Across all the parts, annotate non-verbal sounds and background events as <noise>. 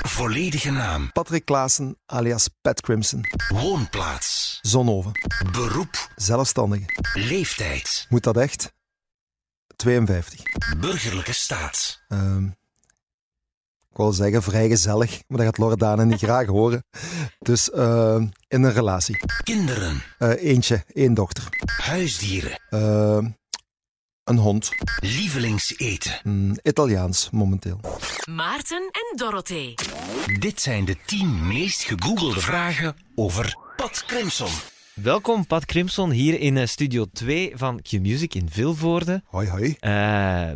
Volledige naam. Patrick Klaassen, alias Pat Crimson. Woonplaats. Zonhoven. Beroep. Zelfstandige. Leeftijd. Moet dat echt? 52. Burgerlijke staat. Ehm, ik wil zeggen vrij gezellig, maar dat gaat Loredana niet graag horen. Dus ehm, in een relatie. Kinderen. Eh, eentje, één dochter. Huisdieren. Een hond. Lievelingseten. Mm, Italiaans momenteel. Maarten en Dorothee. Dit zijn de 10 meest gegoogelde vragen over Pat Crimson. Welkom, Pat Crimson, hier in eh, Studio 2 van Q-Music in Vilvoorde. Hoi, hoi. Eh,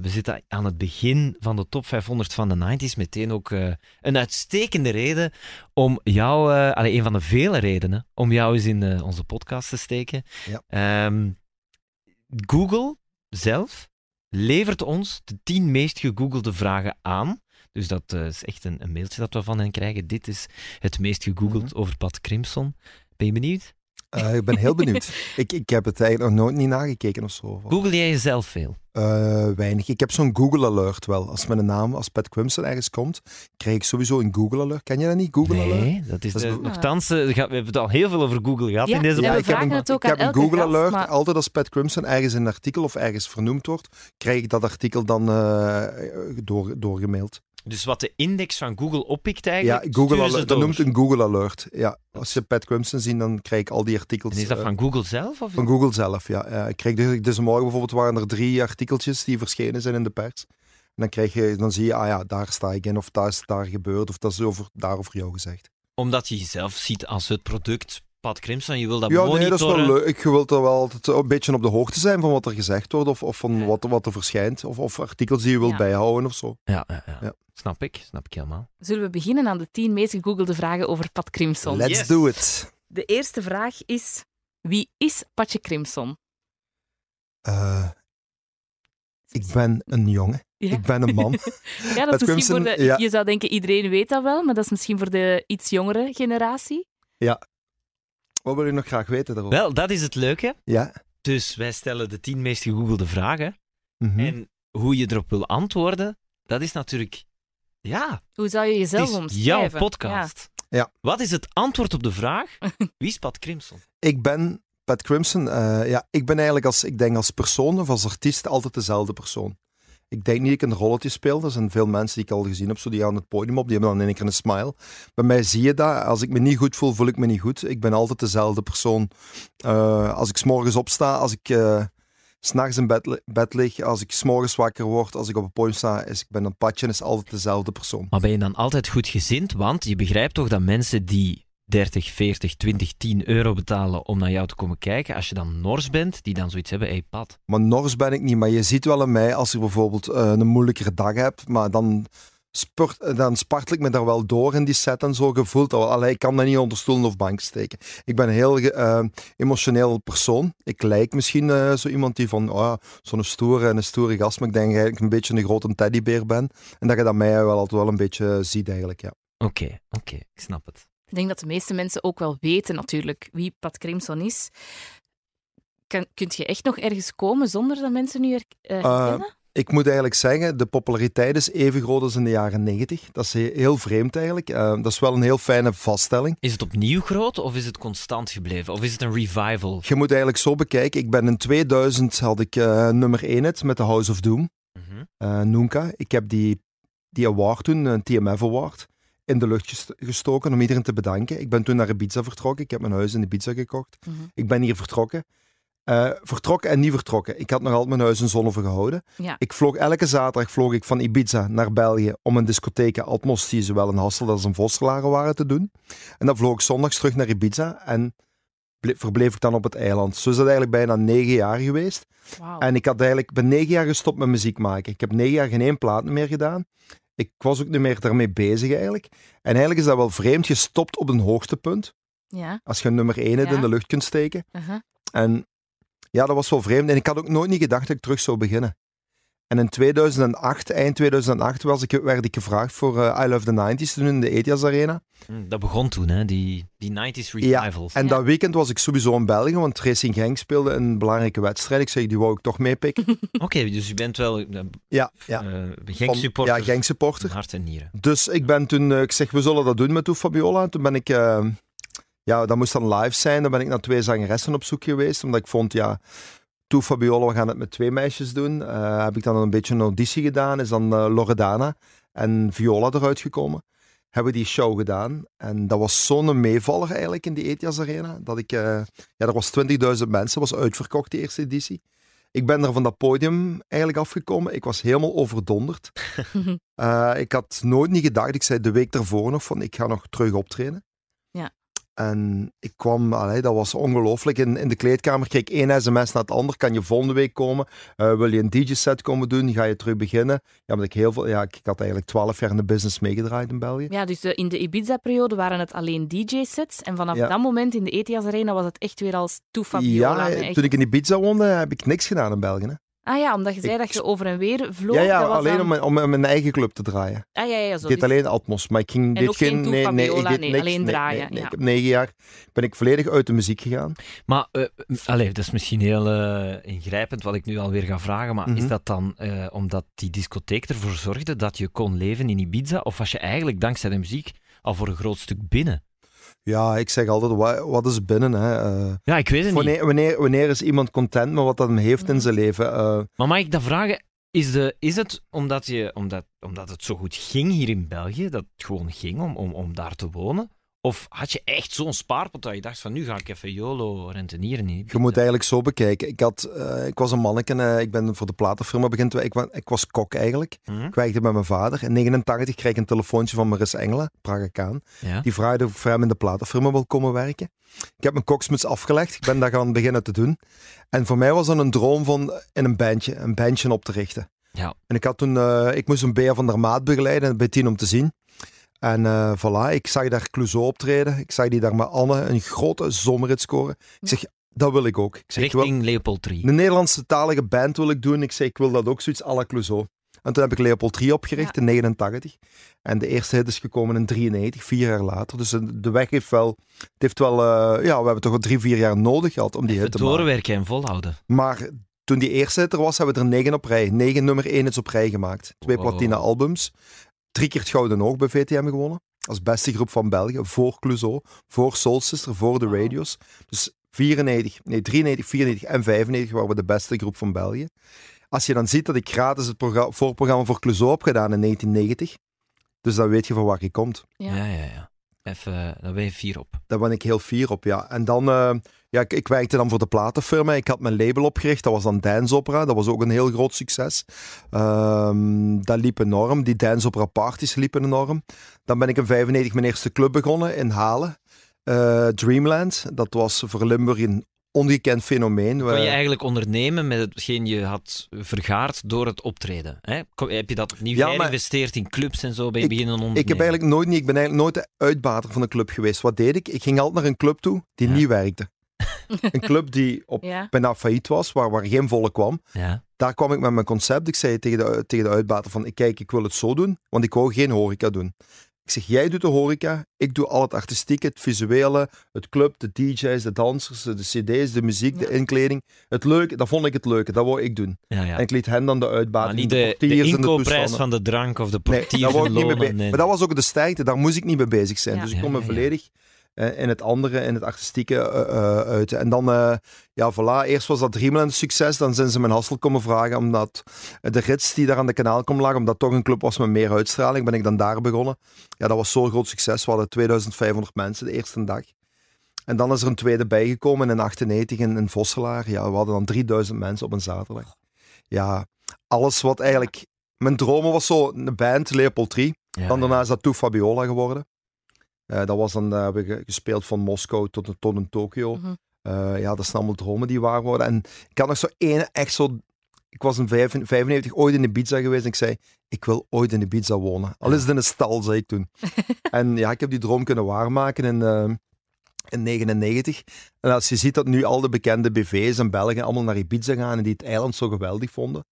we zitten aan het begin van de top 500 van de 90s. Meteen ook eh, een uitstekende reden om jou, eh allee, een van de vele redenen, om jou eens in onze podcast te steken. Ja. Ehm, Google zelf levert ons de 10 meest gegoogelde vragen aan. Dus dat eh, is echt een, een mailtje dat we van hen krijgen. Dit is het meest gegoogeld over Pat Crimson. Ben je benieuwd? Eh, ik ben heel benieuwd. <laughs> ik, ik heb het eigenlijk nog nooit niet nagekeken of zo. Google jij jezelf veel? Eh, weinig. Ik heb zo'n Google Alert wel. Als mijn naam, als Pat Crimson ergens komt, krijg ik sowieso een Google Alert. Ken je dat niet, Google Alert? Nee, dat is, Dat is de- be- nogthans, eh, we hebben het al heel veel over Google gehad Ja, in deze ja, ik heb een, het ook ik heb een Google gast, Alert. maar- Altijd als Pat Crimson ergens in een artikel of ergens vernoemd wordt, krijg ik dat artikel dan eh, door, doorgemaild. Dus wat de index van Google oppikt Ja, eigenlijk, Google ze Alert, dat noemt een Google Alert. Ja, als je Pat Crimson ziet, dan krijg ik al die artikels. En is dat eh, van Google zelf? Of? van Google zelf, ja. ja. Ik kreeg dus, deze morgen bijvoorbeeld waren er drie artikeltjes die verschenen zijn in de pers. En dan, krijg je, dan zie je, ah ja, daar sta ik in, of dat is daar gebeurd, of dat is over, daar over jou gezegd. Omdat je jezelf ziet als het product Pat Crimson, je wil dat ja, monitoren. nee, dat is wel leuk. Ik wil er wel altijd een beetje op de hoogte zijn van wat er gezegd wordt, of, of van wat, wat er verschijnt, of, of artikels die je wilt Ja. bijhouden of zo. Ja, ja, ja. Ja. snap ik. Snap ik helemaal. Zullen we beginnen aan de 10 meest gegoogelde vragen over Pat Crimson? Let's Yes. do it. De eerste vraag is: wie is Patje Crimson? Eh, ik ben een jongen. Ja. Ik ben een man. <laughs> Ja, dat is misschien Crimson, voor de, ja. Je zou denken, iedereen weet dat wel, maar dat is misschien voor de iets jongere generatie. Wat wil je nog graag weten daarover? Wel, dat is het leuke. Ja. Dus wij stellen de 10 meest gegoogelde vragen. Mhm. En hoe je erop wil antwoorden, dat is natuurlijk... Ja, Hoe zou je het jezelf is omschrijven? jouw podcast. Ja. Wat is het antwoord op de vraag? <laughs> Wie is Pat Crimson? Ik ben Pat Crimson. eh, ja, ik ben eigenlijk als, ik denk als persoon of als artiest altijd dezelfde persoon. Ik denk niet dat ik een rolletje speel. Er zijn veel mensen die ik al gezien heb, zo die gaan het podium op, die hebben dan in één keer een smile. Bij mij zie je dat. Als ik me niet goed voel, voel ik me niet goed. Ik ben altijd dezelfde persoon. Eh, als ik s'morgens opsta, als ik eh, s s'nachts in bed, bed lig, als ik s'morgens wakker word, als ik op het podium sta, is ik ben een patje, is altijd dezelfde persoon. Maar ben je dan altijd goed gezind? Want je begrijpt toch dat mensen die 30, 40, 20, 10 euro betalen om naar jou te komen kijken, als je dan nors bent, die dan zoiets hebben, hé hey, Pat. Maar nors ben ik niet. Maar je ziet wel in mij, als ik bijvoorbeeld eh, een moeilijkere dag heb, maar dan, spurt, eh, dan spartel ik me daar wel door in die set en zo gevoeld. Allee, ik kan dat niet onder stoelen of bank steken. Ik ben een heel eh, emotioneel persoon. Ik lijk misschien zo iemand die van, oh, zo'n stoere en een stoere gast, maar ik denk eigenlijk een beetje een grote teddybeer ben. En dat je dat mij wel altijd wel een beetje ziet eigenlijk, ja. Oké, oké, ik snap het. Ik denk dat de meeste mensen ook wel weten natuurlijk wie Pat Crimson is. Kan, kunt je echt nog ergens komen zonder dat mensen nu her, eh, herkennen? Ik moet eigenlijk zeggen, de populariteit is even groot als in de jaren 90. Dat is he- heel vreemd eigenlijk. Eh, dat is wel een heel fijne vaststelling. Is het opnieuw groot of is het constant gebleven? Of is het een revival? Je moet eigenlijk zo bekijken. Ik ben in 2000 had ik eh, nummer 1 hit met The House of Doom, Mhm. eh Noonka. Ik heb die, die award toen, een TMF Award, in de lucht gest- gestoken om iedereen te bedanken. Ik ben toen naar Ibiza vertrokken. Ik heb mijn huis in Ibiza gekocht. Mhm. Ik ben hier vertrokken. Eh, vertrokken en niet vertrokken. Ik had nog altijd mijn huis in Zonhoven gehouden. Ja. Ik vloog elke zaterdag vloog ik van Ibiza naar België om een discotheek Atmos, die zowel in Hasselt als in Vosselaren waren, te doen. En dan vloog ik zondags terug naar Ibiza en ble- verbleef ik dan op het eiland. Zo is dat eigenlijk bijna negen jaar geweest. En ik had eigenlijk, ben negen jaar gestopt met muziek maken. Ik heb negen jaar geen één plaat meer gedaan. Ik was ook niet meer daarmee bezig eigenlijk. En eigenlijk is dat wel vreemd. Je stopt op een hoogtepunt. Ja. Als je nummer één Ja. in de lucht kunt steken. uh-huh. En ja, dat was wel vreemd. En ik had ook nooit niet gedacht dat ik terug zou beginnen. En in 2008, eind 2008, was ik, werd ik gevraagd voor eh, I Love the 90s te doen in de Etias Arena. Hm, Dat begon toen, hè? Die, die 90s revival. En Ja. dat weekend was ik sowieso in België, want Racing Genk speelde een belangrijke wedstrijd. Ik zeg, die wou ik toch meepikken. <laughs> Oké, dus u bent wel uh, Ja, ja. Genk supporter. Ja, Genk supporter. Hart en nieren. Dus ik ben toen, eh, ik zeg, we zullen dat doen met Toe Fabiola. Toen ben ik, eh, ja, dat moest dan live zijn. Dan ben ik naar twee zangeressen op zoek geweest, omdat ik vond, ja, Toe Fabiola, we gaan het met twee meisjes doen. Eh, heb ik dan een beetje een auditie gedaan, is dan eh, Loredana en Viola eruit gekomen. Hebben die show gedaan. En dat was zo'n meevaller eigenlijk in die Etias Arena. Dat ik, eh, ja, er was 20.000 mensen, was uitverkocht die eerste editie. Ik ben er van dat podium eigenlijk afgekomen. Ik was helemaal overdonderd. <laughs> Ik had nooit niet gedacht, ik zei de week daarvoor nog van ik ga nog terug optreden. En ik kwam, allee, dat was ongelooflijk. In, in de kleedkamer kreeg ik één sms na het ander. Kan je volgende week komen? Eh, wil je een DJ-set komen doen? Ga je terug beginnen? Ja, omdat ik heel veel, ja, ik, ik had eigenlijk twaalf jaar in de business meegedraaid in België. Ja, dus in de Ibiza-periode waren het alleen DJ-sets. En vanaf Ja. dat moment in de Etias Arena was het echt weer als Toe Fabiola. ja, Echt- toen ik in Ibiza woonde, heb ik niks gedaan in België. Hè? Ah ja, omdat je zei Ik- dat je over en weer vloog. Ja, ja dat was alleen dan- om, mijn- om mijn- eigen club te draaien. Ah ja, ja, zo. Ik deed alleen Atmos, maar ik ging, En deed ook geen geen... Toe Nee, nee, ik deed nee, alleen Nee, draaien, nee, nee. ja. Ik heb negen jaar ben ik volledig uit de muziek gegaan. Maar, eh, allee, dat is misschien heel eh, ingrijpend wat ik nu alweer ga vragen, maar is Mhm. dat dan eh, omdat die discotheek ervoor zorgde dat je kon leven in Ibiza? Of was je eigenlijk dankzij de muziek al voor een groot stuk binnen? Ja, ik zeg altijd, wa- wat is binnen? Hè? Eh, Ja, ik weet het niet. wanneer, wanneer, wanneer is iemand content met wat hij heeft in zijn leven? Eh, Maar mag ik dat vragen? Is, de, is het omdat, je, omdat, omdat het zo goed ging hier in België, dat het gewoon ging om, om, om daar te wonen? Of had je echt zo'n spaarpot dat je dacht van nu ga ik even YOLO rentenieren? in je moet eigenlijk zo bekijken. Ik, had, eh, ik was een manneke, eh, ik ben voor de platenfirma begint. Ik, ik was kok eigenlijk. Hm? Ik werkte met mijn vader. In 89 kreeg ik een telefoontje van Maris Engelen, Praga Ja. Die vraagde of ik voor hem in de platenfirma wil komen werken. Ik heb mijn koksmuts afgelegd. Ik ben daar gaan <laughs> beginnen te doen. En voor mij was dat een droom van in een bandje, een bandje op te richten. Ja. En ik had toen, eh, ik moest een Bea van der Maat begeleiden bij Tien om te zien. En eh voilà, ik zag daar Clouseau optreden. Ik zag die daar met Anne een grote zomerrit scoren. Ik zeg, dat wil ik ook. Ik zeg, ik wil, Richting Leopold 3. een Nederlandse talige band wil ik doen. Ik zei, ik wil dat ook zoiets à la Clouseau. En toen heb ik Leopold 3 opgericht Ja. in 89. En de eerste hit is gekomen in 93, vier jaar later. Dus de de weg heeft wel... Het heeft wel... eh, ja, we hebben toch wel drie, vier jaar nodig gehad om die Even hit te maken. doorwerken en volhouden. Maar toen die eerste hit er was, hebben we er negen op rij. Negen nummer één hits op rij gemaakt. Twee Wow. platina albums. Drie keer het Gouden Oog bij VTM gewonnen. Als beste groep van België. Voor Clouseau. Voor Soul Sister. Voor de Wow. Radios. Dus 94, nee 93, 94 en 95 waren we de beste groep van België. Als je dan ziet dat ik gratis het progra- voorprogramma voor Clouseau heb gedaan in 1990. Dus dan weet je van waar je komt. Ja. Ja, ja, ja. Even, eh, daar ben je fier op. Daar ben ik heel fier op, ja. En dan, eh, ja, ik, ik werkte dan voor de platenfirma. Ik had mijn label opgericht. Dat was dan Dance Opera. Dat was ook een heel groot succes. Ehm, dat liep enorm. Die Dance Opera parties liepen enorm. Dan ben ik in 95 mijn eerste club begonnen in Halen. Eh, Dreamland. Dat was voor Limburg een ongekend fenomeen. Kon je We- eigenlijk ondernemen met hetgeen je had vergaard door het optreden? Hè? Heb je dat opnieuw Ja, geïnvesteerd in clubs en zo? Ben je beginnen ondernemen? Ik heb eigenlijk nooit niet, ik ben eigenlijk nooit de uitbater van een club geweest. Wat deed ik? Ik ging altijd naar een club toe die Ja. niet werkte. <laughs> een club die op, Ja. bijna failliet was, waar, waar geen volk kwam. Ja. daar kwam ik met mijn concept. Ik zei tegen de, tegen de uitbater van, kijk, ik wil het zo doen, want ik wou geen horeca doen. Ik zeg, jij doet de horeca, ik doe al het artistieke, het visuele, het club, de DJ's, de dansers, de cd's, de muziek, de inkleding. Het leuke, dat vond ik het leuke, dat wou ik doen. Ja, ja. En ik liet hen dan de Maar uitbater, niet de, de de inkoopprijs van de drank of de Nee, portier daar wou ik niet mee lonen be- en- Maar dat was ook de sterkte, daar moest ik niet mee bezig zijn. Ja. Dus ik kon me ja, ja. volledig in het andere, in het artistieke eh, eh, uiten. En dan, eh, ja, voilà, eerst was dat Dreamland een succes. Dan zijn ze mijn Hassel komen vragen, omdat de rits die daar aan de kanaal kwam lagen, omdat toch een club was met meer uitstraling, ben ik dan daar begonnen. Ja, dat was zo'n groot succes. We hadden 2500 mensen de eerste dag. En dan is er een tweede bijgekomen in 98 in, in Vosselaar. Ja, we hadden dan 3000 mensen op een zaterdag. Ja, alles wat eigenlijk... Mijn dromen was zo, een band, Leopold 3. Ja, Dan daarna is dat Toe Fabiola geworden. Eh, dat was dan, eh, hebben we ge- gespeeld van Moskou tot, tot in Tokio. Mhm. Eh, ja, dat zijn allemaal dromen die waar worden. En ik had nog zo één, echt zo... Ik was in 95 ooit in Ibiza geweest en ik zei, ik wil ooit in Ibiza wonen. Al is het in een stal, zei ik toen. <laughs> en ja, ik heb die droom kunnen waarmaken in, eh, in 99. En als je ziet dat nu al de bekende BV's in België allemaal naar Ibiza gaan en die het eiland zo geweldig vonden.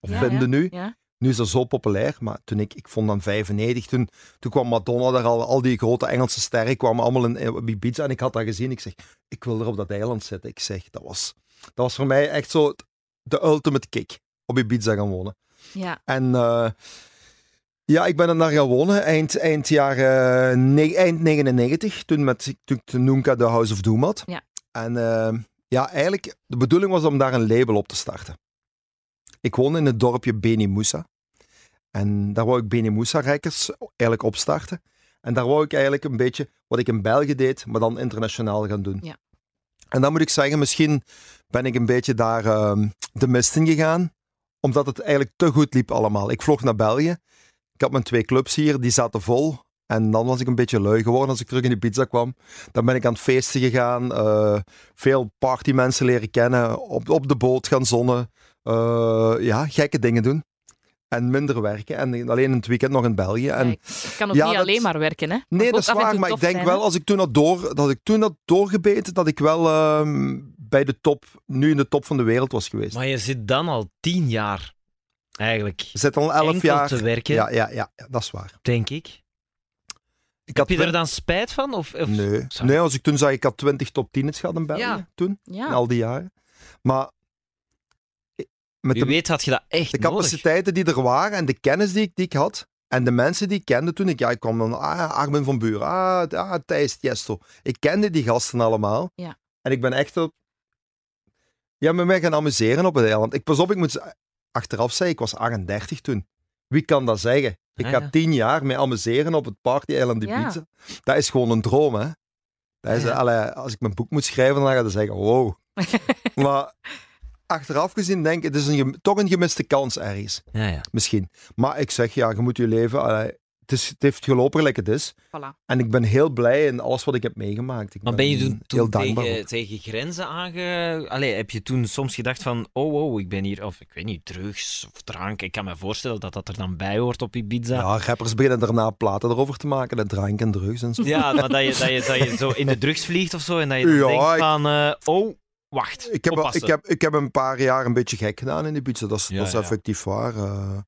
of Ja, vinden ja, nu. Ja. Nu is dat zo populair, maar toen ik, ik vond dan 95, toen, toen kwam Madonna daar al, al die grote Engelse sterren kwamen allemaal in, op Ibiza en ik had dat gezien. Ik zeg, ik wil er op dat eiland zitten. Ik zeg, dat was, dat was voor mij echt zo de ultimate kick, op Ibiza gaan wonen. Ja. En eh, ja, ik ben er naar gaan wonen eind, eind jaren ne- eind 99, toen met toen ik de de House of Doom had. Ja. En eh, ja, eigenlijk, de bedoeling was om daar een label op te starten. Ik woonde in het dorpje Beni Moussa. En daar wou ik Moussa Records eigenlijk opstarten. En daar wou ik eigenlijk een beetje wat ik in België deed, maar dan internationaal gaan doen. Ja. En dan moet ik zeggen, misschien ben ik een beetje daar ehm, de mist in gegaan omdat het eigenlijk te goed liep allemaal. Ik vloog naar België. Ik had mijn twee clubs hier, die zaten vol. En dan was ik een beetje lui geworden als ik terug in de pizza kwam. Dan ben ik aan het feesten gegaan. eh, veel partymensen leren kennen. Op, op de boot gaan zonnen. eh, ja, gekke dingen doen. En minder werken. En alleen in het weekend nog in België. En, het kan ook ja, niet dat- alleen maar werken, hè? Nee, dat is waar. Maar ik denk zijn, wel, als ik toen had, door, dat ik toen had doorgebeten, dat ik wel ehm, bij de top, nu in de top van de wereld was geweest. Maar je zit dan al tien jaar eigenlijk We zitten al elf enkel jaar. te werken, Ja, ja, ja, ja, dat is waar. denk ik. Ik Heb had je er dan spijt van? Of, of... Nee. Sorry. nee, als ik toen zag, ik had 20 top 10 gehad in België, Ja. toen, Ja. in al die jaren. Maar met Wie de, weet had je dat echt de nodig. capaciteiten die er waren en de kennis die ik, die ik had, en de mensen die ik kende toen ik, ja, ik kwam dan, ah, Armin van Buren, ah, ah Thijs Tiesto. Ik kende die gasten allemaal. Ja. En ik ben echt op, ja, met mij gaan amuseren op het eiland. Ik pas op, ik moet achteraf zeggen, ik was 38 toen. Wie kan dat zeggen? Ik Ah, ga ja. tien jaar mee amuseren op het party-eiland Ja. Ibiza. Dat is gewoon een droom, hè? Dat is, Ja. allee, als ik mijn boek moet schrijven, dan ga je zeggen, wow. <laughs> maar achteraf gezien denk ik, het is een, toch een gemiste kans ergens. Ja, ja. Misschien. Maar ik zeg, ja, je moet je leven... allee, het, is, het heeft gelopen gelijk het is. Voilà. En ik ben heel blij in alles wat ik heb meegemaakt. Ik Maar ben je toen, heel toen dankbaar. tegen, grenzen aange... Allee, heb je toen soms gedacht van, oh, oh, ik ben hier, of ik weet niet, drugs of drank. Ik kan me voorstellen dat dat er dan bij hoort op Ibiza. Ja, rappers beginnen daarna platen erover te maken. Dat drank en drugs en zo. Ja, maar dat je, dat, je, dat je <laughs> zo in de drugs vliegt of zo en dat je dan Ja, denkt van, eh, oh, wacht, Ik heb, oppassen. ik, heb, ik heb een paar jaar een beetje gek gedaan in de pizza. Dat is, Ja, dat is ja. effectief waar. eh,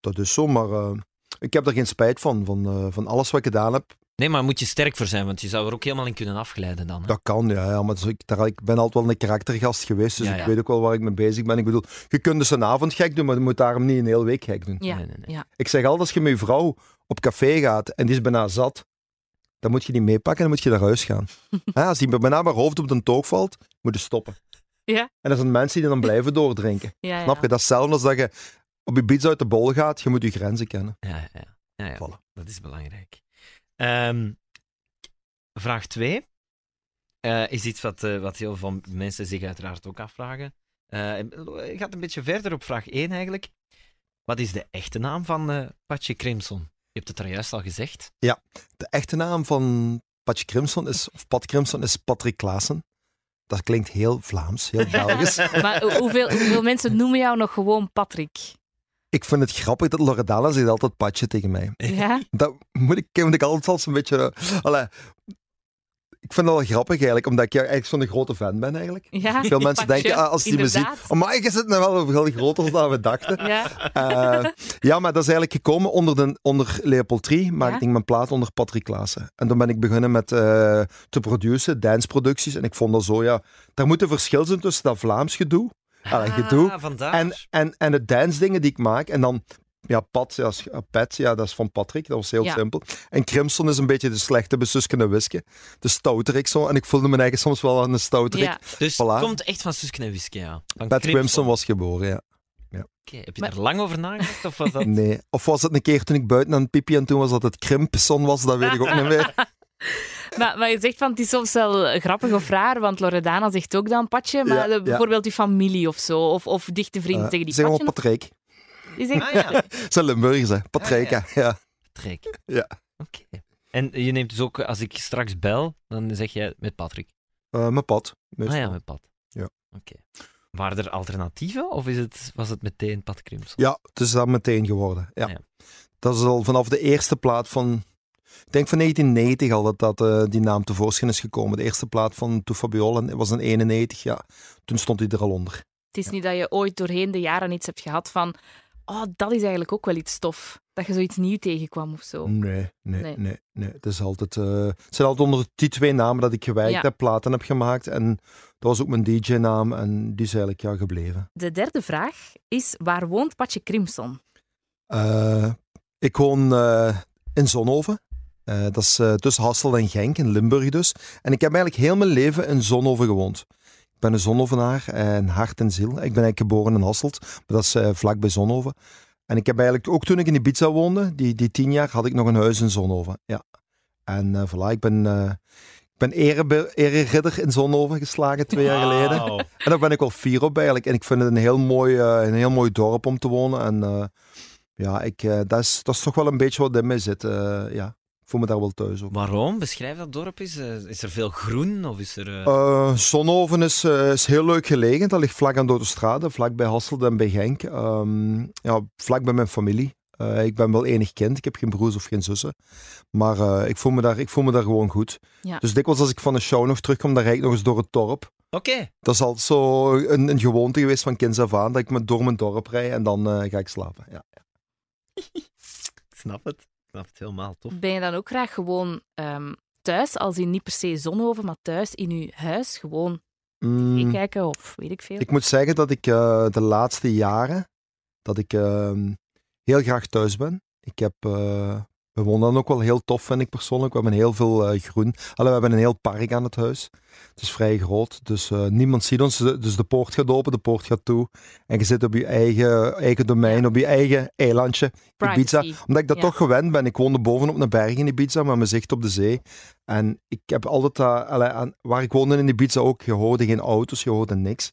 dat is zo, maar eh, ik heb er geen spijt van. Van, eh, van alles wat ik gedaan heb. Nee, maar moet je sterk voor zijn, want je zou er ook helemaal in kunnen afglijden dan. Hè? Dat kan, ja. ja maar dus ik, daar, ik ben altijd wel een karaktergast geweest. Dus Ja, ik weet ook wel waar ik mee bezig ben. Ik bedoel, je kunt dus een avond gek doen, maar je moet daarom niet een hele week gek doen. Ja. Nee, nee, nee. Ja. Ik zeg altijd, als je met je vrouw op café gaat en die is bijna zat, dan moet je die meepakken en dan moet je naar huis gaan. <laughs> Hè, als die bijna haar hoofd op de toog valt, moet je stoppen. Ja. En dat zijn mensen die dan <laughs> blijven doordrinken. Ja, ja. Snap je? Dat is hetzelfde als dat je op je pizza uit de bol gaat. Je moet je grenzen kennen. Ja, ja, ja. ja, ja. Voilà. Dat is belangrijk. Ehm, vraag 2 is iets wat, eh, wat heel veel mensen zich uiteraard ook afvragen. Eh het gaat een beetje verder op vraag 1 eigenlijk. Wat is de echte naam van eh Patje Crimson? Je hebt het er juist al gezegd. De echte naam van Patje Crimson is, of Pat Crimson is Patrick Klaassen. Dat klinkt heel Vlaams, heel Belgisch. <laughs> Maar ho- hoeveel, hoeveel mensen noemen jou nog gewoon Patrick? ik vind het grappig dat Loredana zegt altijd Patje tegen mij. Ja? Dat moet ik, moet ik altijd als een beetje... allee, ik vind dat wel grappig eigenlijk, omdat ik eigenlijk zo'n grote fan ben eigenlijk. Ja? Veel <laughs> mensen denken, ah, als die me zien... inderdaad. Oh, maar je zit nou wel veel groter dan we dachten. Ja? Eh, ja, maar dat is eigenlijk gekomen onder, de, onder Leopold Tree, maar Ja? ik denk mijn plaat onder Patrick Klaassen. En dan ben ik begonnen met eh, te produceren, danceproducties. En ik vond dat zo, ja, daar moet een verschil zijn tussen dat Vlaams gedoe Allee, gedoe. Ah, vandaar. en, en, en de dance dingen die ik maak. En dan, ja, Pat, ja, eh, Pat, ja, dat is van Patrick, dat was heel Ja. simpel. En Crimson is een beetje de slechte besuskende wiske. De stouterik zo. En ik voelde me eigen soms wel aan een stouterik. Ja. dus voilà. het komt echt van Suske en Wiske, ja. Van Pat Crimson was geboren, ja. Oké, Heb je Maar- daar lang over nagedacht? Of was dat... <laughs> Nee. Of was het een keer toen ik buiten aan het pipi en toen was dat het Crimpson was, dat weet ik ook niet meer. <laughs> Maar, maar je zegt van het is soms wel grappig of raar, want Loredana zegt ook dan Patje, maar Ja, ja. bijvoorbeeld die familie of zo, of, of dichte vrienden Eh, zeggen die zeg Patje. maar Patrick. Die zegt, Ah ja, <laughs> Zijn Limburgers, hè. Patrick, Ja, hè. ja. trek. Ja. Oké. En je neemt dus ook, als ik straks bel, dan zeg jij met Patrick. Eh, mijn pad. Ah meestal. ja, met Pat. Ja. Oké. Waren er alternatieven of is het, was het meteen Pat Crimson? Ja, het is dan meteen geworden. Ja. Ja. Dat is al vanaf de eerste plaat van... Ik denk van 1990 al dat, dat eh, die naam tevoorschijn is gekomen. De eerste plaat van To Fabiola was in 91, ja. Toen stond hij er al onder. Het is niet dat je ooit doorheen de jaren iets hebt gehad van oh, dat is eigenlijk ook wel iets tof. Dat je zoiets nieuw tegenkwam of zo. Nee, nee, Nee. nee. nee, Het, is altijd, eh, het zijn altijd onder die twee namen dat ik gewerkt Ja. heb, platen heb gemaakt. En dat was ook mijn DJ-naam en die is eigenlijk ja, gebleven. De derde vraag is, waar woont Patje Crimson? Eh, ik woon eh, in Zonhoven. Dat is tussen Hasselt en Genk, in Limburg dus. En ik heb eigenlijk heel mijn leven in Zonhoven gewoond. Ik ben een Zonhovenaar, en hart en ziel. Ik ben eigenlijk geboren in Hasselt, maar dat is eh, vlak bij Zonhoven. En ik heb eigenlijk, ook toen ik in Ibiza woonde, die, die tien jaar, had ik nog een huis in Zonhoven. Ja. En eh voilà, ik ben, eh ik ben ere, ereridder in Zonhoven geslagen twee jaar geleden. En daar ben ik wel fier op eigenlijk. En ik vind het een heel mooi, een heel mooi dorp om te wonen. En ja, ik, dat, is, dat is toch wel een beetje wat in mij zit. ja, voel me daar wel thuis ook. Waarom? Beschrijf dat dorp eens. Eh, Is er veel groen of is er... Zonhoven is, is heel leuk gelegen. Dat ligt vlak aan de autostrade, vlak bij Hasselt en bij Genk. Ehm, ja, vlak bij mijn familie. Eh, ik ben wel enig kind, ik heb geen broers of geen zussen. Maar eh, ik, voel me daar, ik voel me daar gewoon goed. Ja. Dus dikwijls als ik van een show nog terugkom, dan rijd ik nog eens door het dorp. Oké. Dat is altijd zo een, een gewoonte geweest van kinds af aan, dat ik me door mijn dorp rijd en dan eh, ga ik slapen. Ja. <laughs> Ik snap het. Ik snap het helemaal. Tof. Ben je dan ook graag gewoon ehm, thuis, als in niet per se Zonhoven, maar thuis in je huis, gewoon Mm, kijken of weet ik veel? ik moet zeggen dat ik eh, de laatste jaren, dat ik ehm, heel graag thuis ben. Ik heb, eh, we wonen dan ook wel heel tof, vind ik persoonlijk. We hebben heel veel eh, groen. Allee, we hebben een heel park aan het huis. Het is vrij groot, dus eh, niemand ziet ons. Dus de poort gaat open, de poort gaat toe. En je zit op je eigen, eigen domein, op je eigen eilandje. Ibiza. Omdat ik dat Ja. toch gewend ben. Ik woonde bovenop een berg in Ibiza, met mijn zicht op de zee. En ik heb altijd, eh, allee, aan, waar ik woonde in Ibiza ook, je hoorde geen auto's, je hoorde niks.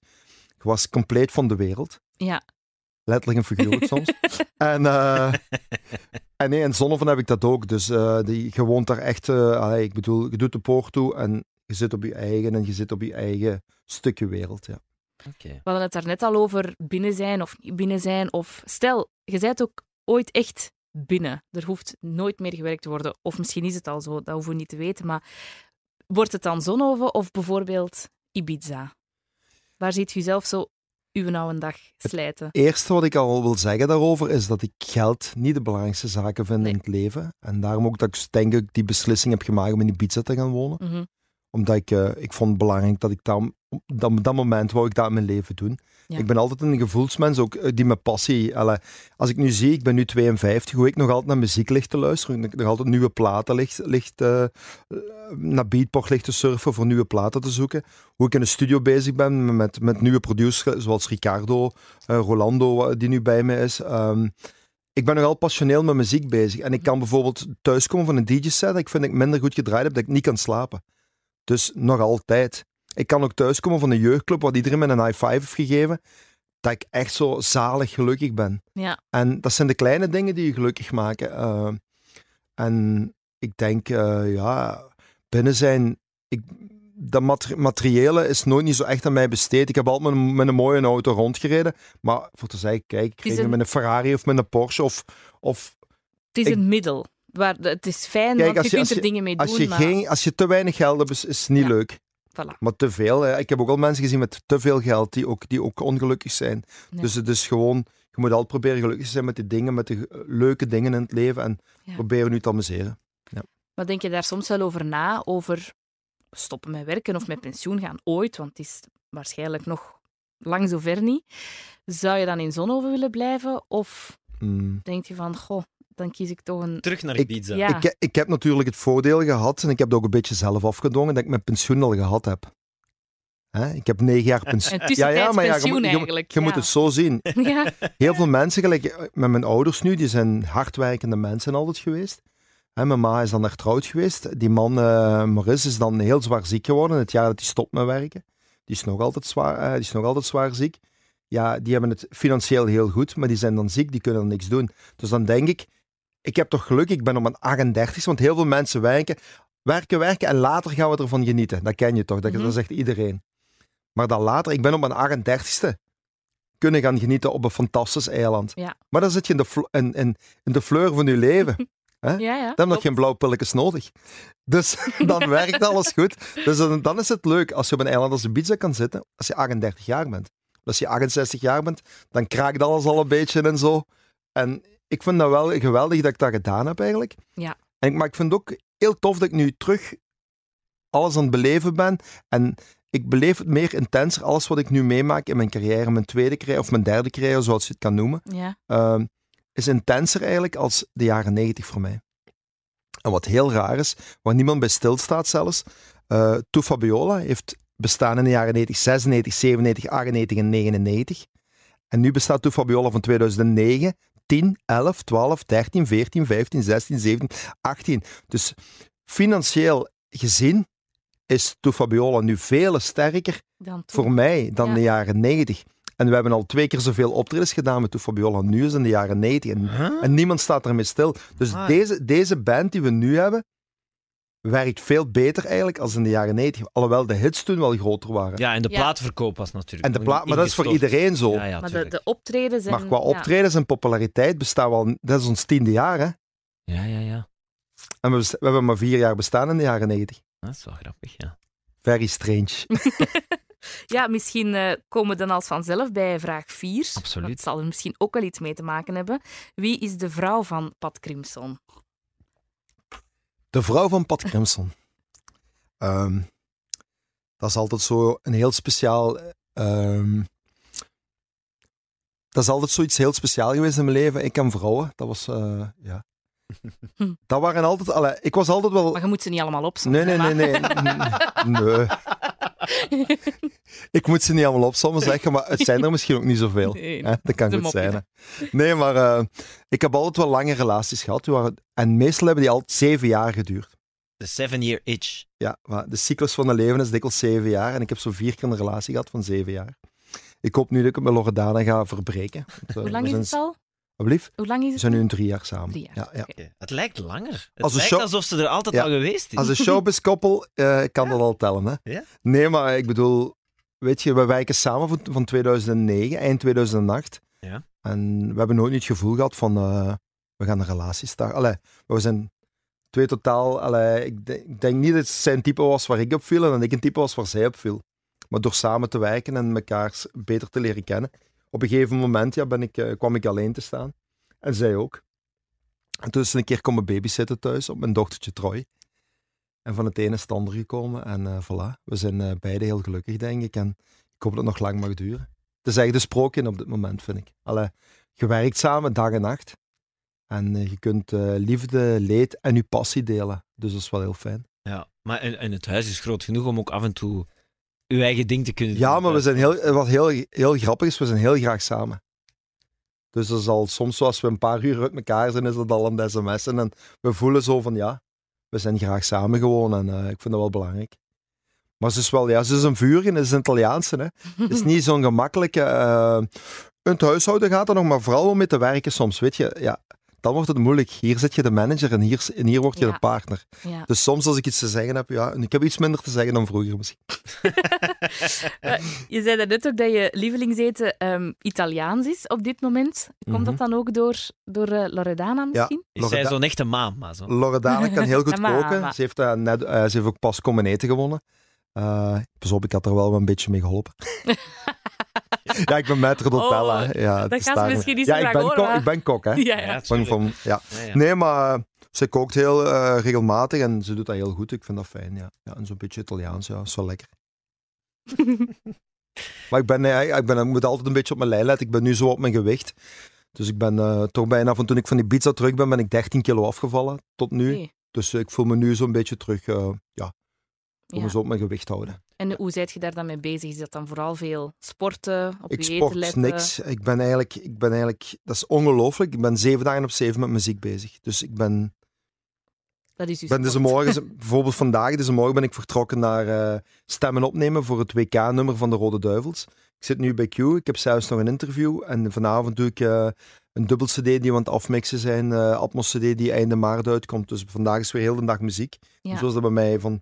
Ik was compleet van de wereld. Ja. Letterlijk en figuurlijk soms. <laughs> En, eh, en nee, in Zonneven heb ik dat ook. Dus eh, die, je woont daar echt, eh, allee, ik bedoel, je doet de poort toe en je zit op je eigen en je zit op je eigen stukje wereld. Ja. Oké. We hadden het daar net al over binnen zijn of niet binnen zijn. Of stel, je bent ook ooit echt binnen. Er hoeft nooit meer gewerkt te worden. Of misschien is het al zo, dat hoeven we niet te weten. Maar wordt het dan Zonhoven of bijvoorbeeld Ibiza? Waar ziet u zelf zo uw oude dag slijten? eerste wat ik al wil zeggen daarover is dat ik geld niet de belangrijkste zaken vind Nee. in het leven. En daarom ook dat ik denk ik die beslissing heb gemaakt om in Ibiza te gaan wonen. Mhm. Omdat ik, eh, ik vond het belangrijk dat ik dat, dat, dat moment wou ik dat in mijn leven doen. Ik ben altijd een gevoelsmens, ook eh, die met passie. Allee, als ik nu zie, ik ben nu 52, hoe ik nog altijd naar muziek ligt te luisteren, ik nog altijd nieuwe platen ligt, eh, naar Beatport ligt te surfen voor nieuwe platen te zoeken. Hoe ik in de studio bezig ben met, met nieuwe producers zoals Ricardo, eh, Rolando, die nu bij me is. Ehm, ik ben nogal passioneel met muziek bezig. En ik kan bijvoorbeeld thuiskomen van een DJ-set ik vind ik minder goed gedraaid heb, dat ik niet kan slapen. Dus nog altijd. Ik kan ook thuiskomen van een jeugdclub waar iedereen me een high five heeft gegeven, dat ik echt zo zalig gelukkig ben. Ja. En dat zijn de kleine dingen die je gelukkig maken. Eh, en ik denk, eh, ja, binnen zijn... Ik, dat mater- materiële is nooit niet zo echt aan mij besteed. Ik heb altijd met een, met een mooie auto rondgereden. Maar voor te zeggen, kijk, ik reed een- met een Ferrari of met een Porsche of... of Het is Ik- een middel. Waar, het is fijn, Kijk, want als je, je- kunt er je- dingen mee doen. als, je maar... geen, als je te weinig geld hebt, is, is het niet Ja. leuk. Voilà. Maar te veel. Hè. Ik heb ook al mensen gezien met te veel geld die ook, die ook ongelukkig zijn. Ja. Dus het is gewoon, je moet altijd proberen gelukkig te zijn met die dingen, met de leuke dingen in het leven en Ja. proberen nu te amuseren. Maar denk je daar soms wel over na, over stoppen met werken of met pensioen gaan ooit, want het is waarschijnlijk nog lang zo ver niet. Zou je dan in Zonhoven willen blijven? Of Mm. denk je van, goh, dan kies ik toch een... Terug naar Ik- Ibiza. Ja. Ik, ik heb natuurlijk het voordeel gehad, en ik heb het ook een beetje zelf afgedwongen, dat ik mijn pensioen al gehad heb. Hè? Ik heb negen jaar pensioen. <laughs> Een tussentijds je, pensioen moet- je, moet- eigenlijk. je moet ja. het zo zien. <laughs> Ja. Heel veel mensen, gelijk eh, met mijn ouders nu, die zijn hardwerkende mensen altijd geweest. Hè, mijn ma is dan getrouwd geweest. Die man, eh, Maurice, is dan heel zwaar ziek geworden het jaar dat hij stopt met werken. Die is nog altijd zwaar, eh, die is nog altijd zwaar ziek. Ja, die hebben het financieel heel goed, maar die zijn dan ziek, die kunnen dan niks doen. Dus dan denk ik, ik heb toch geluk, ik ben op mijn 38 want heel veel mensen werken, werken, werken en later gaan we ervan genieten. Dat ken je toch, dat, Mhm. dat zegt iedereen. Maar dan later, ik ben op mijn 38ste, kunnen gaan genieten op een fantastisch eiland. Ja. Maar dan zit je in de, in, in, in de fleur van je leven. <laughs> ja, ja. Dan heb je geen blauwpilletjes nodig. Dus <laughs> dan werkt alles goed. Dus dan, dan is het leuk als je op een eiland als Ibiza kan zitten, als je 38 jaar bent. Als je 68 jaar bent, dan kraakt alles al een beetje en zo. En ik vind dat wel geweldig dat ik dat gedaan heb eigenlijk. Ja. En, maar ik vind het ook heel tof dat ik nu terug alles aan het beleven ben. En ik beleef het meer intenser, alles wat ik nu meemaak in mijn carrière, mijn tweede carrière of mijn derde carrière, zoals je het kan noemen, Ja. ehm, is intenser eigenlijk als de jaren 90 voor mij. En wat heel raar is, waar niemand bij stilstaat zelfs, eh Tu Fabiola heeft bestaan in de jaren 90, 96, 97, 98 en 99. En nu bestaat Tu Fabiola van 2009, 10, 11, 12, 13, 14, 15, 16, 17, 18. Dus financieel gezien is Tu Fabiola nu veel sterker voor mij dan Ja. de jaren 90. En we hebben al twee keer zoveel optredens gedaan met Tu Fabiola nu is in de jaren 90. En, Huh? en niemand staat ermee stil. Dus Ah. deze, deze band die we nu hebben, werkt veel beter eigenlijk als in de jaren 90. Alhoewel de hits toen wel groter waren. Ja, en de Ja. plaatverkoop was natuurlijk. en de plaat, maar dat is voor iedereen zo. Ja, ja, maar de, de optredens en... maar qua ja. optredens en populariteit bestaan we al... Dat is ons tiende jaar, hè. Ja, ja, ja. En we, we hebben maar vier jaar bestaan in de jaren 90. Dat is wel grappig, ja. Very strange. <laughs> Ja, misschien eh, komen we dan als vanzelf bij vraag 4. Absoluut. Dat zal er misschien ook wel iets mee te maken hebben. Wie is de vrouw van Pat Crimson? De vrouw van Pat Crimson. Ehm, dat is altijd zo een heel speciaal. ehm, dat is altijd zoiets heel speciaal geweest in mijn leven. Ik en vrouwen, dat was. eh, ja. Hm. Dat waren altijd. Ik was altijd wel. Maar je moet ze niet allemaal opzommen. Nee, nee, nee, nee. nee. <laughs> Ik moet ze niet allemaal opzommen zeggen, maar het zijn er misschien ook niet zoveel. Nee, Hè, dat kan goed mopje. zijn. hè. Nee, maar eh, ik heb altijd wel lange relaties gehad. Waren, en meestal hebben die altijd zeven jaar geduurd. De Seven Year Itch. Ja, maar de cyclus van een leven is dikwijls zeven jaar. En ik heb zo vier keer een relatie gehad van zeven jaar. Ik hoop nu dat ik het met Loredana ga verbreken. <laughs> Eh, Hoe lang is het al? Hoe lang is We het? zijn nu een drie jaar samen. Drie jaar. Ja, ja. Het lijkt langer. Het Als een lijkt show- alsof ze er altijd Ja. al geweest is. Als een showbiz-koppel eh, kan dat al tellen. Hè? Ja? Nee, maar ik bedoel, weet je, we werken samen van, van 2009, eind 2008. Ja. En we hebben nooit niet het gevoel gehad van, eh, we gaan een relatie starten. Allee, we zijn twee totaal, allee, ik, denk, ik denk niet dat het zijn type was waar ik op viel en dat ik een type was waar zij op viel. Maar door samen te werken en elkaar beter te leren kennen. Op een gegeven moment ja, ben ik, eh, kwam ik alleen te staan. En zij ook. En toen is een keer komen babysitten thuis op mijn dochtertje Troy. En van het ene is het andere gekomen. En eh voilà, we zijn eh, beide heel gelukkig, denk ik. En ik hoop dat het nog lang mag duren. Het is echt de sprookje op dit moment, vind ik. Allee, je werkt samen dag en nacht. En je kunt liefde, leed en je passie delen. Dus dat is wel heel fijn. Ja, maar en het huis is groot genoeg om ook af en toe uw eigen ding te kunnen doen. Ja, maar we zijn heel, wat heel, heel grappig is, we zijn heel graag samen. Dus dat is al soms, zoals we een paar uur uit elkaar zijn, is dat al een sms'en. En we voelen zo van, ja, we zijn graag samen gewoon. En eh, ik vind dat wel belangrijk. Maar ze is wel, ja, ze is een vuurje, het is een Italiaanse. Hè. Het is <laughs> niet zo'n gemakkelijke... eh in het huishouden gaat er nog, maar vooral om mee te werken soms, weet je. Ja, dan wordt het moeilijk. Hier zit je de manager en hier, en hier word je Ja. de partner. Ja. Dus soms als ik iets te zeggen heb, ja, en ik heb iets minder te zeggen dan vroeger misschien. <laughs> Eh, je zei net ook dat je lievelingseten ehm, Italiaans is op dit moment. Komt Mhm. dat dan ook door, door eh, Loredana misschien? Is zij Loreda- zo'n echte mama? Zo? Loredana kan heel <laughs> goed koken. Ze heeft, eh, net, ze heeft ook pas komen eten gewonnen. Eh, pas op, ik had er wel een beetje mee geholpen. <laughs> ja, ik ben maître d'hôtel. Oh, ja, dat gaan ze misschien niet ja, zo ik graag ben horen, Ik ben kok, hè. Ja, ja. Van, ja. Ja, ja. Nee, maar eh, ze kookt heel eh, regelmatig en ze doet dat heel goed. Ik vind dat fijn, ja. ja en zo'n beetje Italiaans, ja, is wel lekker. <laughs> Maar ik, ben, eh, ik, ben, ik moet altijd een beetje op mijn lijn letten. Ik ben nu zo op mijn gewicht. Dus ik ben eh, toch bijna, van toen ik van die pizza terug ben, ben ik 13 kilo afgevallen tot nu. Dus ik voel me nu zo'n beetje terug, eh, ja, voor Ja. zo op mijn gewicht houden. En hoe zijt je daar dan mee bezig? Is dat dan vooral veel sporten, op Ik je sport letten? niks. Ik ben eigenlijk, ik ben eigenlijk, dat is ongelooflijk. Ik ben zeven dagen op zeven met muziek bezig. Dus ik ben, Dat is dus ben deze sport. morgen, <laughs> bijvoorbeeld vandaag, deze morgen ben ik vertrokken naar eh, stemmen opnemen voor het WK-nummer van de Rode Duivels. Ik zit nu bij Q, ik heb zelfs nog een interview en vanavond doe ik eh, een dubbel CD die we aan het afmixen zijn, eh Atmos CD die einde maart uitkomt. Dus vandaag is weer heel de dag muziek. Ja. Zo is dat bij mij van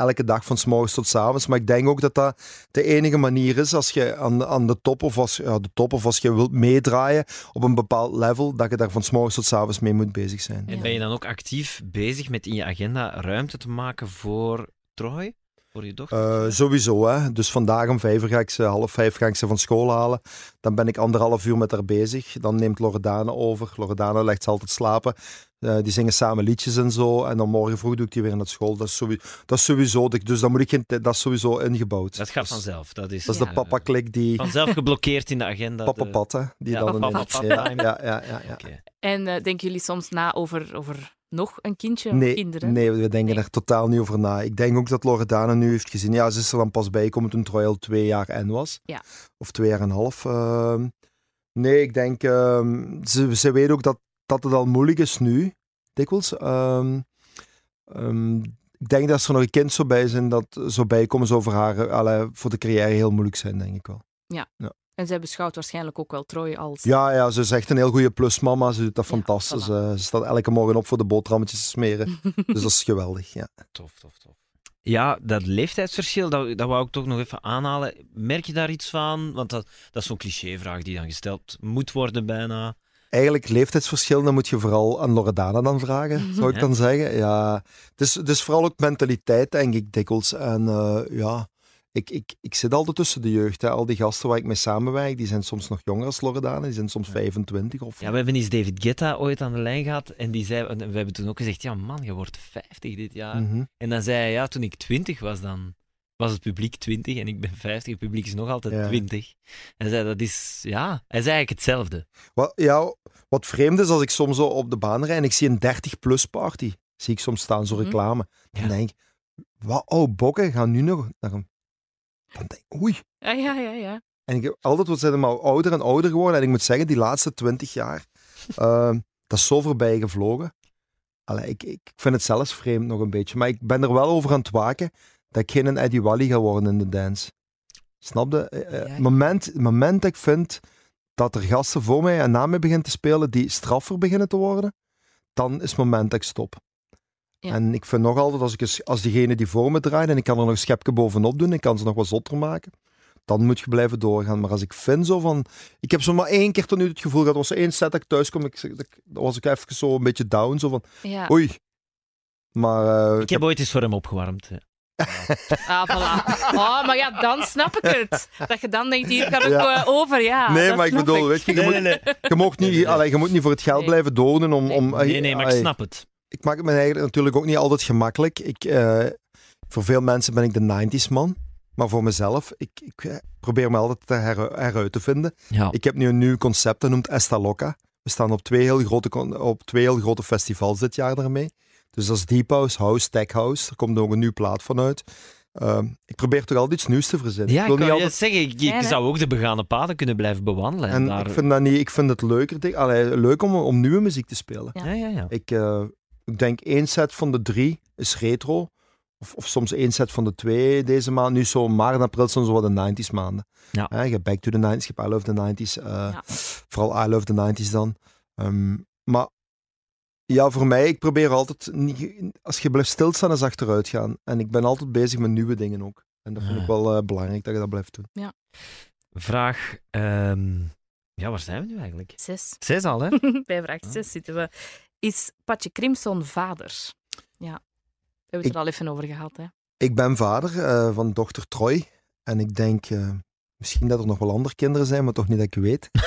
elke dag van s morgens tot s avonds. Maar ik denk ook dat dat de enige manier is als je aan, aan de top of als, ja, de top of als je wilt meedraaien op een bepaald level, dat je daar van s morgens tot s avonds mee moet bezig zijn. En ben je dan ook actief bezig met in je agenda ruimte te maken voor Troy? Voor je dochter? Eh, sowieso, hè. Dus vandaag om vijf uur ga ik ze, half vijf ga ik ze van school halen. Dan ben ik anderhalf uur met haar bezig. Dan neemt Loredane over. Loredane legt ze altijd slapen. Eh, die zingen samen liedjes en zo. En dan morgen vroeg doe ik die weer naar school. Dat is sowieso, dat is sowieso dus dan moet ik geen, dat is sowieso ingebouwd. dat gaat Dus vanzelf. Dat is, Dat is de papa-klik die... Vanzelf geblokkeerd in de agenda. de- Papa-pat, hè. Die Ja, dan ja, ja, ja, ja, ja. Oké. En eh, denken jullie soms na over, over nog een kindje of kinderen? nee, we denken Nee. er totaal niet over na. Ik denk ook dat Loredana nu heeft gezien. Ja, ze is er dan pas bijgekomen toen Troy al twee jaar en was. Ja. Of twee jaar en een half. Ehm, nee, ik denk... ehm, ze, ze weet ook dat, dat het al moeilijk is nu, dikwijls. Ehm, ik denk dat als er nog een kind zou bij zijn, dat zou bijkomen, zou voor haar eh, allee, voor de carrière heel moeilijk zijn, denk ik wel. En zij beschouwt waarschijnlijk ook wel Troy als... Ja, ja, ze is echt een heel goede plusmama. Ze doet dat Ja, fantastisch. voilà. Eh, ze staat elke morgen op voor de boterhammetjes te smeren. <laughs> dus dat is geweldig, ja. Tof, tof, tof. Ja, dat leeftijdsverschil, dat, dat wou ik toch nog even aanhalen. Merk je daar iets van? Want dat, dat is zo'n clichévraag die dan gesteld moet worden bijna. Eigenlijk leeftijdsverschil, dan moet je vooral aan Loredana dan vragen, zou ik Ja. dan zeggen. Ja, het is, het is vooral ook mentaliteit, denk ik, dikwijls. En eh, ja, ik, ik, ik zit altijd tussen de jeugd. Hè. Al die gasten waar ik mee samenwerk, die zijn soms nog jonger als Loredana. Die zijn soms 25 of... Ja, we hebben eens David Guetta ooit aan de lijn gehad en die zei, en we hebben toen ook gezegd, ja man, je wordt 50 dit jaar. Mhm. En dan zei hij, ja, toen ik 20 was dan was het publiek 20 en ik ben 50, het publiek is nog altijd Ja. 20. En hij zei, dat is, ja, hij zei eigenlijk hetzelfde. Wat, ja, wat vreemd is, als ik soms zo op de baan rijd en ik zie een 30-plus party, zie ik soms staan, zo'n Mhm. reclame. Dan Ja. denk ik, wat, oh, bokken gaan nu nog naar een... Dan denk ik, oei. Ja, ja, ja. ja. En ik, altijd wat zijn maar ouder en ouder geworden. En ik moet zeggen, die laatste 20 jaar, <laughs> ehm, dat is zo voorbij gevlogen. Allee, ik, ik vind het zelfs vreemd nog een beetje. Maar ik ben er wel over aan het waken dat ik geen een Eddie Wally ga worden in de dance. Snap je? Eh, eh. Het moment, het moment dat ik vind dat er gasten voor mij en na mij beginnen te spelen die straffer beginnen te worden, dan is het moment dat ik stop. Ja. En ik vind nog altijd, als, ik als diegene die voor me draait en ik kan er nog een schepje bovenop doen, ik kan ze nog wat zotter maken, dan moet je blijven doorgaan. Maar als ik vind zo van... Ik heb zo maar één keer tot nu het gevoel gehad, was er één set dat ik thuis kom, ik, dat was ik even zo een beetje down, zo van, ja. oei. Maar eh, Ik heb ooit eens voor hem opgewarmd. hè. <laughs> Ah, voilà. Oh, maar ja, dan snap ik het. Dat je dan denkt, hier kan ik Ja. eh, over, ja. nee, dat maar ik bedoel, weet je, je, Nee, moet, nee, nee. je, mag niet, Nee, nee. allee, je moet niet voor het geld Nee. blijven donen om... om Nee, nee, maar ik snap het. Ik maak het me eigenlijk natuurlijk ook niet altijd gemakkelijk. Ik, eh, voor veel mensen ben ik de 90s man. Maar voor mezelf, ik, ik eh, probeer me altijd te her- heruit te vinden. Ja. Ik heb nu een nieuw concept, dat noemt Esta Loca. We staan op twee heel grote, op twee heel grote festivals dit jaar daarmee. Dus dat is Deep House, House, Tech House. Er komt ook een nieuwe plaat van uit. Ehm, ik probeer toch altijd iets nieuws te verzinnen. Ja, ik ik wil kan niet je altijd... zeggen, hè? zou ook de begane paden kunnen blijven bewandelen. En daar... ik vind dat niet... Ik vind het leuker, allee, leuk om, om nieuwe muziek te spelen. Ja. Ja, ja, ja. Ik, eh, ik denk één set van de drie is retro. Of, of soms één set van de twee deze maand. Nu zo maart en april zijn zo wat de 90s maanden. Ja. Hè, je hebt Back to the 90s, je hebt I Love the 90s. eh, Ja. Vooral I Love the 90s dan. Ehm, maar ja, voor mij, ik probeer altijd, niet, als je blijft stilstaan, is achteruit gaan. En ik ben altijd bezig met nieuwe dingen ook. En dat vind Ah. ik wel eh, belangrijk dat je dat blijft doen. Vraag, ehm, ja, waar zijn we nu eigenlijk? Zes. Zes al, hè? <laughs> Bij vraag zes zitten we. Is Patje Crimson vader? Ja. We hebben het er al even over gehad, hè. Ik ben vader eh, van dochter Troy. En ik denk eh, misschien dat er nog wel andere kinderen zijn, maar toch niet dat ik weet. <laughs>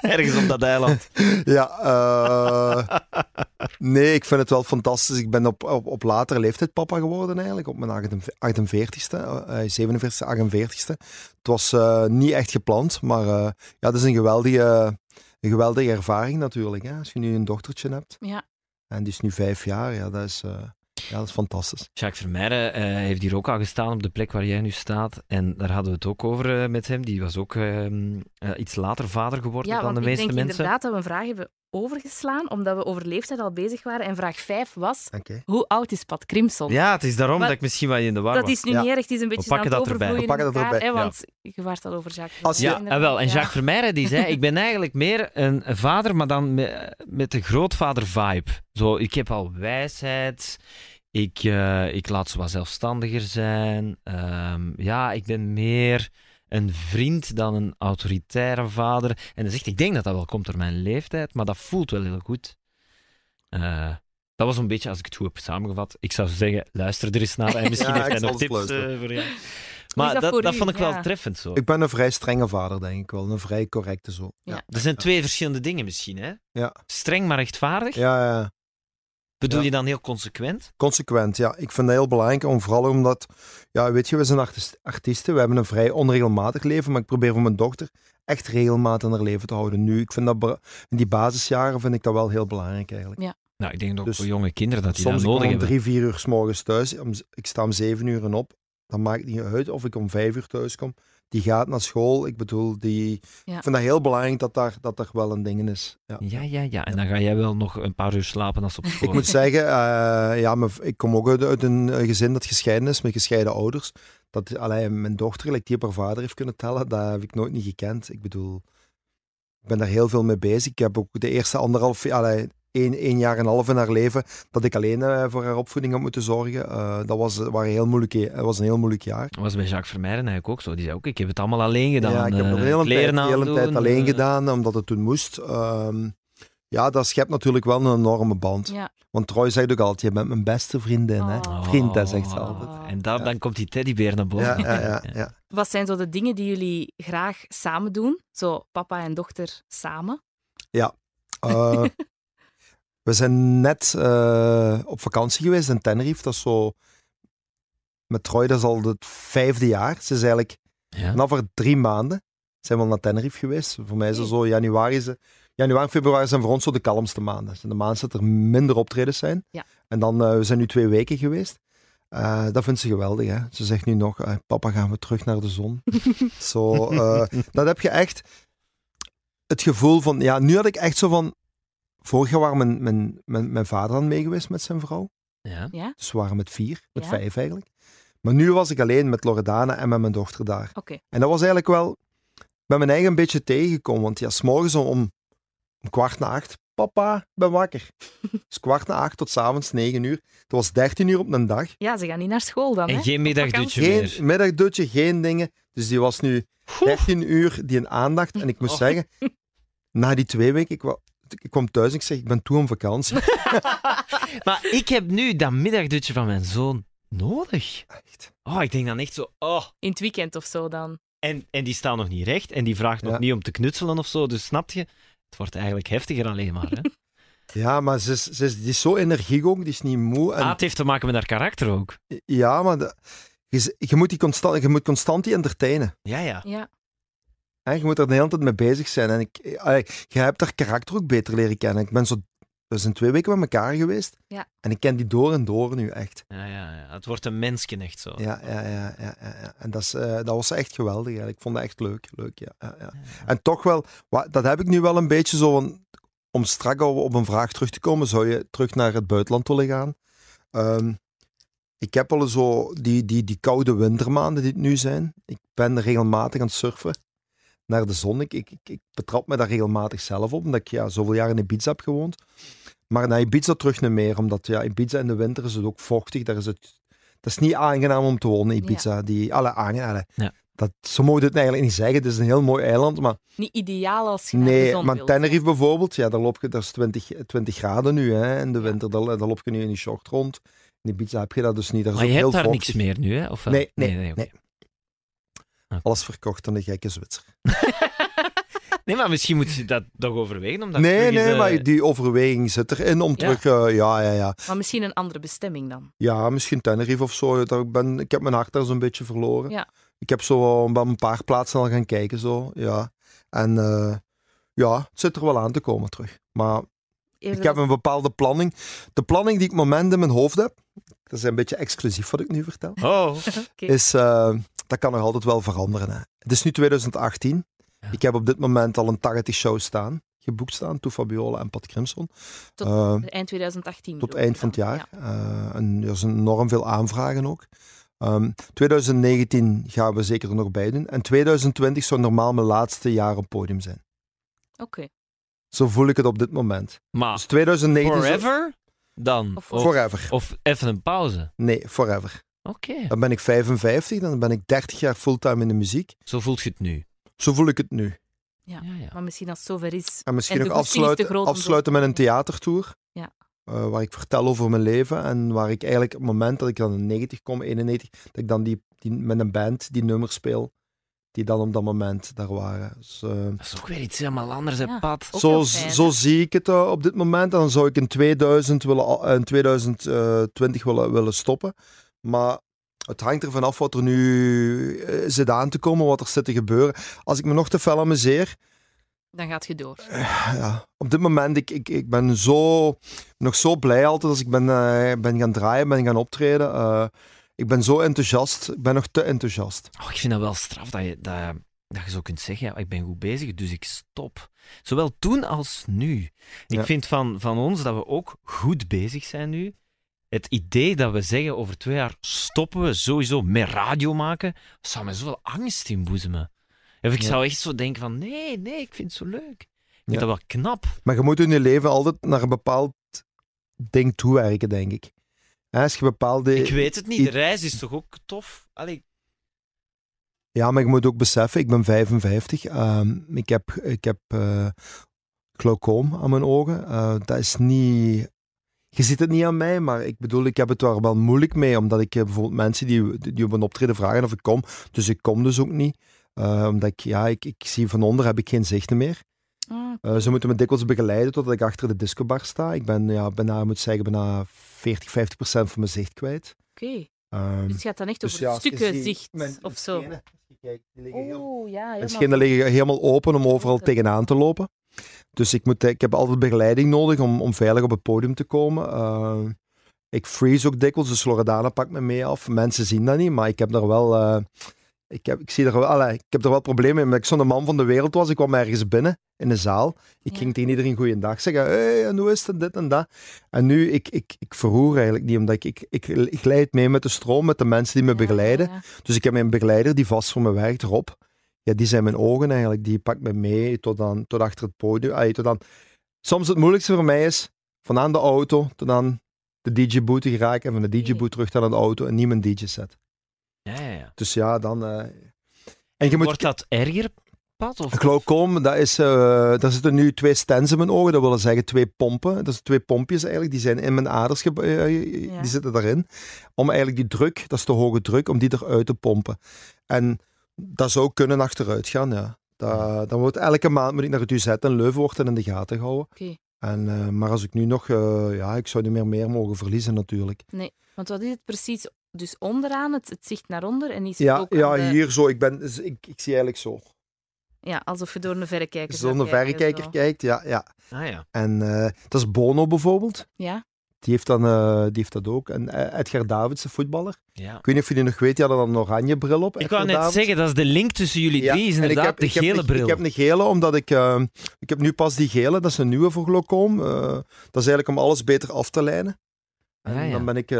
Ergens op dat eiland. <laughs> ja, eh, nee, ik vind het wel fantastisch. Ik ben op, op, op latere leeftijd papa geworden eigenlijk, op mijn 48ste, eh 47ste, 48ste. Het was eh, niet echt gepland, maar eh, ja, het is een geweldige, een geweldige ervaring natuurlijk. Hè? Als je nu een dochtertje hebt Ja. en die is nu vijf jaar, ja, dat is, eh, ja, dat is fantastisch. Jacques Vermeijren eh, heeft hier ook al gestaan op de plek waar jij nu staat. En daar hadden we het ook over eh, met hem. Die was ook ehm, eh, iets later vader geworden Ja, dan want de ik meeste denk mensen. inderdaad dat we een vraag hebben overgeslaan, omdat we over leeftijd al bezig waren. En vraag vijf was, Oké. hoe oud is Pat Crimson? Ja, het is daarom Maar dat ik misschien wat in de war Dat was. is nu Ja. niet erg, het is een beetje pakken aan het dat erbij. We pakken dat elkaar, erbij, hè, want je waart al over Jacques. Als je- Ja, en wel. En ja. Jacques Vermeijren die zei, ik ben eigenlijk meer een vader, maar dan met, met de grootvader-vibe. Zo, ik heb al wijsheid, ik, eh, ik laat ze wat zelfstandiger zijn. Ehm, ja, ik ben meer een vriend dan een autoritaire vader. En hij zegt, ik denk dat dat wel komt door mijn leeftijd, maar dat voelt wel heel goed. Eh, Dat was een beetje, als ik het goed heb samengevat, ik zou zeggen, luister er eens naar en <laughs> misschien Ja, heeft hij nog tips eh, voor jou. Maar dat dat, vond ik wel treffend zo. Ik ben een vrij strenge vader, denk ik wel. Een vrij correcte zo. Ja. Er zijn twee verschillende dingen misschien, hè? Ja. Streng maar rechtvaardig. Ja, ja. Bedoel Ja. je dan heel consequent? Consequent, ja. Ik vind dat heel belangrijk, om, vooral omdat, ja, weet je, we zijn artiesten, we hebben een vrij onregelmatig leven, maar ik probeer voor mijn dochter echt regelmaat in haar leven te houden. Nu, ik vind dat in die basisjaren vind ik dat wel heel belangrijk eigenlijk. Nou, ik denk ook Dus voor jonge kinderen dat die Soms dat ik kom nodig om hebben. drie, vier uur s morgens thuis, ik sta om zeven uur en op, dan maakt het niet uit of ik om vijf uur thuis kom. Die gaat naar school, ik bedoel, die, Ja. ik vind dat heel belangrijk dat daar, dat er wel een ding is. Ja. Ja, ja, ja. En dan ga jij wel nog een paar uur slapen als op school Ik moet zeggen, eh, ja, mijn- ik kom ook uit, uit een gezin dat gescheiden is, met gescheiden ouders. Dat allee, mijn dochter, like, die op haar vader heeft kunnen tellen, dat heb ik nooit niet gekend. Ik bedoel, ik ben daar heel veel mee bezig. Ik heb ook de eerste anderhalf, allee, één, één jaar en een half in haar leven, dat ik alleen eh, voor haar opvoeding had moeten zorgen. Eh, dat was, waren heel moeilijke, dat was een heel moeilijk jaar. Dat was bij Jacques Vermeijden eigenlijk ook zo. Die zei ook, ik heb het allemaal alleen gedaan. ja, ik heb eh, hele, kleren tijd, de hele tijd alleen eh, gedaan, omdat het toen moest. Ehm, ja, dat schept natuurlijk wel een enorme band. Ja. Want Troy zegt ook altijd, je bent mijn beste vriendin. Hè? Oh. Vriend, dat zegt ze Oh. altijd. En daar, Ja. dan komt die teddybeer naar boven. Ja, ja, ja, <laughs> ja. Wat zijn zo de dingen die jullie graag samen doen? Zo papa en dochter samen? Eh, <laughs> we zijn net eh, op vakantie geweest in Tenerife. Dat is zo... Met Troy, dat is al het vijfde jaar. Ze is eigenlijk... Ja. Over drie maanden zijn we al naar Tenerife geweest. Voor mij is het zo januari... Is, januari en februari zijn voor ons zo de kalmste maanden. Dat zijn de maanden dat er minder optredens zijn. Ja. En dan, eh, we zijn nu twee weken geweest. Eh, dat vindt ze geweldig. Hè? Ze zegt nu nog, eh, papa, gaan we terug naar de zon. <laughs> zo, eh, dat heb je echt het gevoel van... Ja, nu had ik echt zo van... Vorig jaar waren mijn, mijn, mijn, mijn vader dan mee geweest met zijn vrouw. Ja. Ja? Dus we waren met vier, met Ja. vijf eigenlijk. Maar nu was ik alleen met Loredana en met mijn dochter daar. Oké. En dat was eigenlijk wel bij mijn eigen een beetje tegengekomen. Want ja, s'morgens om, om, kwart na acht, papa, ik ben wakker. <laughs> dus kwart na acht tot s'avonds negen uur. Het was dertien uur op een dag. Ja, ze gaan niet naar school dan, hè? En geen middagdutje Geen meer. middagdutje, geen dingen. Dus die was nu 13 uur, die een aandacht. En ik moest Oh. zeggen, <laughs> na die twee weken, ik, ik kwam thuis en ik zeg, ik ben toe om vakantie. <laughs> <laughs> Maar ik heb nu dat middagdutje van mijn zoon nodig. Echt. Oh, ik denk dan echt zo, oh. In het weekend of zo dan. En, en die staat nog niet recht en die vraagt nog Ja. niet om te knutselen of zo. Dus snap je? Het wordt eigenlijk heftiger alleen maar. Hè? <laughs> Ja, maar ze is, ze is, die is zo energiek ook, die is niet moe. En, Ah, het heeft te maken met haar karakter ook. Ja, maar de- je, je, moet die constant, je moet constant die entertainen. Ja, ja. Ja. Hè? Je moet er de hele tijd mee bezig zijn. En ik, allee, je hebt haar karakter ook beter leren kennen. Ik ben zo, we zijn twee weken met elkaar geweest. Ja. En ik ken die door en door nu echt. ja, ja, ja. Het wordt een mensken echt zo. Ja, ja, ja. ja, ja, ja. En dat, is, eh, dat was echt geweldig. eigenlijk. Ik vond dat echt leuk. leuk ja, ja, ja. En toch wel, wa- dat heb ik nu wel een beetje zo. van- om strak op, op een vraag terug te komen, zou je terug naar het buitenland willen gaan? Ehm, ik heb al zo die, die, die koude wintermaanden die het nu zijn. Ik ben regelmatig aan het surfen naar de zon. Ik, ik, ik, betrap me daar regelmatig zelf op, omdat ik ja, zoveel jaar in Ibiza heb gewoond. Maar naar Ibiza terug niet meer, omdat ja, Ibiza in de winter is het ook vochtig. Daar is het, dat is niet aangenaam om te wonen, Ibiza. Die, alle aangenaam. Ja. Dat, zo moet je het eigenlijk niet zeggen. Het is een heel mooi eiland, maar Niet ideaal als je naar de Nee, zon maar wilt. Tenerife bijvoorbeeld, ja, daar loop je, dat is 20, 20 graden nu hè, in de winter. Daar, daar loop je nu in die short rond. In Ibiza heb je dat dus niet. Daar is Maar je ook hebt heel daar vochtig. niks meer nu, hè? Of wel? Nee, nee, nee. Alles verkocht aan de gekke Zwitser. <laughs> Nee, maar misschien moet je dat toch overwegen. Om dat nee, nee, maar die overweging zit erin om Ja. terug... eh, ja, ja, ja. Maar misschien een andere bestemming dan. Ja, misschien Tenerife of zo. Daar ben, ik heb mijn hart daar zo'n beetje verloren. Ja. Ik heb zo een paar plaatsen al gaan kijken. Zo, ja. En eh, ja, het zit er wel aan te komen terug. Maar Eerder Ik heb een bepaalde planning. De planning die ik moment in mijn hoofd heb, dat is een beetje exclusief wat ik nu vertel, Oh, Oké. <laughs> is, eh, dat kan nog altijd wel veranderen. Hè. Het is nu 2018. Ja. Ik heb op dit moment al een 80 show staan, geboekt staan, Toe Fabiola en Pat Crimson. Tot Eh, eind 2018. tot eind van het jaar. Eh, en er zijn enorm veel aanvragen ook. Ehm, 2019 gaan we zeker er nog bij doen. En 2020 zou normaal mijn laatste jaar op podium zijn. Oké. Zo voel ik het op dit moment. maar Dus 2019... is- forever dan? Of Of, Forever. of even een pauze? Nee, forever. Oké, Dan ben ik 55, dan ben ik 30 jaar fulltime in de muziek. zo voelt je het nu. Zo voel ik het nu. Ja. Ja, ja. Maar misschien als het zover is. En misschien En nog afsluiten, afsluiten met een theatertour. Ja. eh, waar ik vertel over mijn leven en waar ik eigenlijk op het moment dat ik dan in 90 kom, 91, dat ik dan die, die, met een band die nummers speel, die dan op dat moment daar waren. Dus, eh, Dat is ook weer iets helemaal anders, hè, Ja. Pat. Ook zo, fijn, zo zie ik het eh, op dit moment. En dan zou ik in 2000 willen, in 2020 willen, willen stoppen. Maar het hangt ervan af wat er nu eh, zit aan te komen, wat er zit te gebeuren. Als ik me nog te fel amuseer, Dan gaat je door. ja, op dit moment, ik, ik, ik ben zo, nog zo blij altijd als ik ben, eh, ben gaan draaien, ben gaan optreden. Eh, ik ben zo enthousiast. Ik ben nog te enthousiast. Oh, ik vind dat wel straf dat je, dat, dat je zo kunt zeggen, ja, ik ben goed bezig, dus ik stop. Zowel toen als nu. Ik Ja. vind van, van ons dat we ook goed bezig zijn nu. Het idee dat we zeggen over twee jaar stoppen we sowieso met radio maken, zou me zoveel angst inboezemen. Of ik Ja. zou echt zo denken van, nee, nee, ik vind het zo leuk. Ik vind Ja. dat wel knap. Maar je moet in je leven altijd naar een bepaald ding toewerken, denk ik. Als je bepaalde... Ik weet het niet, de reis is toch ook tof? Allee, Ja, maar je moet ook beseffen, ik ben 55. ehm, ik heb, ik heb eh, glaucoom aan mijn ogen. Eh, dat is niet... Je ziet het niet aan mij, maar ik bedoel, ik heb het daar wel moeilijk mee, omdat ik eh, bijvoorbeeld mensen die, die op een optreden vragen of ik kom, dus ik kom dus ook niet. Eh, omdat ik, ja, ik, ik zie van onder heb ik geen zichten meer. Ah, Eh, ze moeten me dikwijls begeleiden totdat ik achter de discobar sta. Ik ben, ja, bijna, moet zeggen, bijna 40, 50 procent van mijn zicht kwijt. Oké. Ehm, Dus het gaat dan echt dus over ja, stukken zicht mijn- of zo. schenen, die liggen heel- ja. mijn helemaal schenen liggen helemaal open om overal tegenaan te lopen. Dus ik, moet, ik heb altijd begeleiding nodig om, om veilig op het podium te komen. Eh, ik freeze ook dikwijls, dus Loredana pakt me mee af. Mensen zien dat niet, maar ik heb daar wel... eh, ik, heb, ik, zie er wel allee, ik heb er wel problemen mee. Omdat ik zo'n man van de wereld was. Ik kwam ergens binnen in de zaal. Ik Ja. ging tegen iedereen goeiedag zeggen. Hey, en hoe is het? Dit en dat. En nu, ik, ik, ik verroer eigenlijk niet. Omdat ik, ik, ik, ik glijd mee met de stroom, met de mensen die me Ja, begeleiden. ja. Dus ik heb mijn begeleider die vast voor me werkt, Rob. Ja, die zijn mijn ogen eigenlijk. Die pakt me mee tot, aan, tot achter het podium. Ay, tot aan... Soms het moeilijkste voor mij is van aan de auto tot aan de DJ-boot te geraken. En van de DJ-boot terug naar de auto en niet mijn DJ-set. ja, ja, ja. Dus ja, dan... eh, En je moet... Wordt dat erger, Pat? Of... Glaucoom, dat is, eh, daar zitten nu twee stents in mijn ogen. Dat wil zeggen twee pompen. Dat zijn twee pompjes eigenlijk. Die zijn in mijn aders, eh, Ja. die zitten daarin. Om eigenlijk die druk, dat is de hoge druk, om die eruit te pompen. En dat zou kunnen achteruit gaan, ja. Dat, dan wordt elke maand moet ik naar het UZ en Leuven wordt dat in de gaten gehouden. Oké. En, eh, maar als ik nu nog, eh, ja, ik zou niet meer meer mogen verliezen natuurlijk. Want wat is het precies? Dus onderaan, het, het zicht naar onder en is het Ja, ook ja de- hier zo. Ik, ben, ik, ik zie eigenlijk zo. Ja, alsof je door een verrekijker Zo'n zou kijken, verrekijker zo. kijkt, ja. ja. Ah ja. En eh, dat is Bono bijvoorbeeld. Ja, Die heeft, dan, eh, die heeft dat ook. En eh, Edgar Davids, de voetballer. ja. Ik weet niet of je die nog weet, die had dan een oranje bril op. Ik Edgar wou net Davids. zeggen, dat is de link tussen jullie Ja, drie, is inderdaad heb- de heb gele bril. Ik heb een gele, omdat ik... eh, ik heb nu pas die gele, dat is een nieuwe voor glaucoom. Dat is eigenlijk om alles beter af te lijnen. En ja. dan ben ik...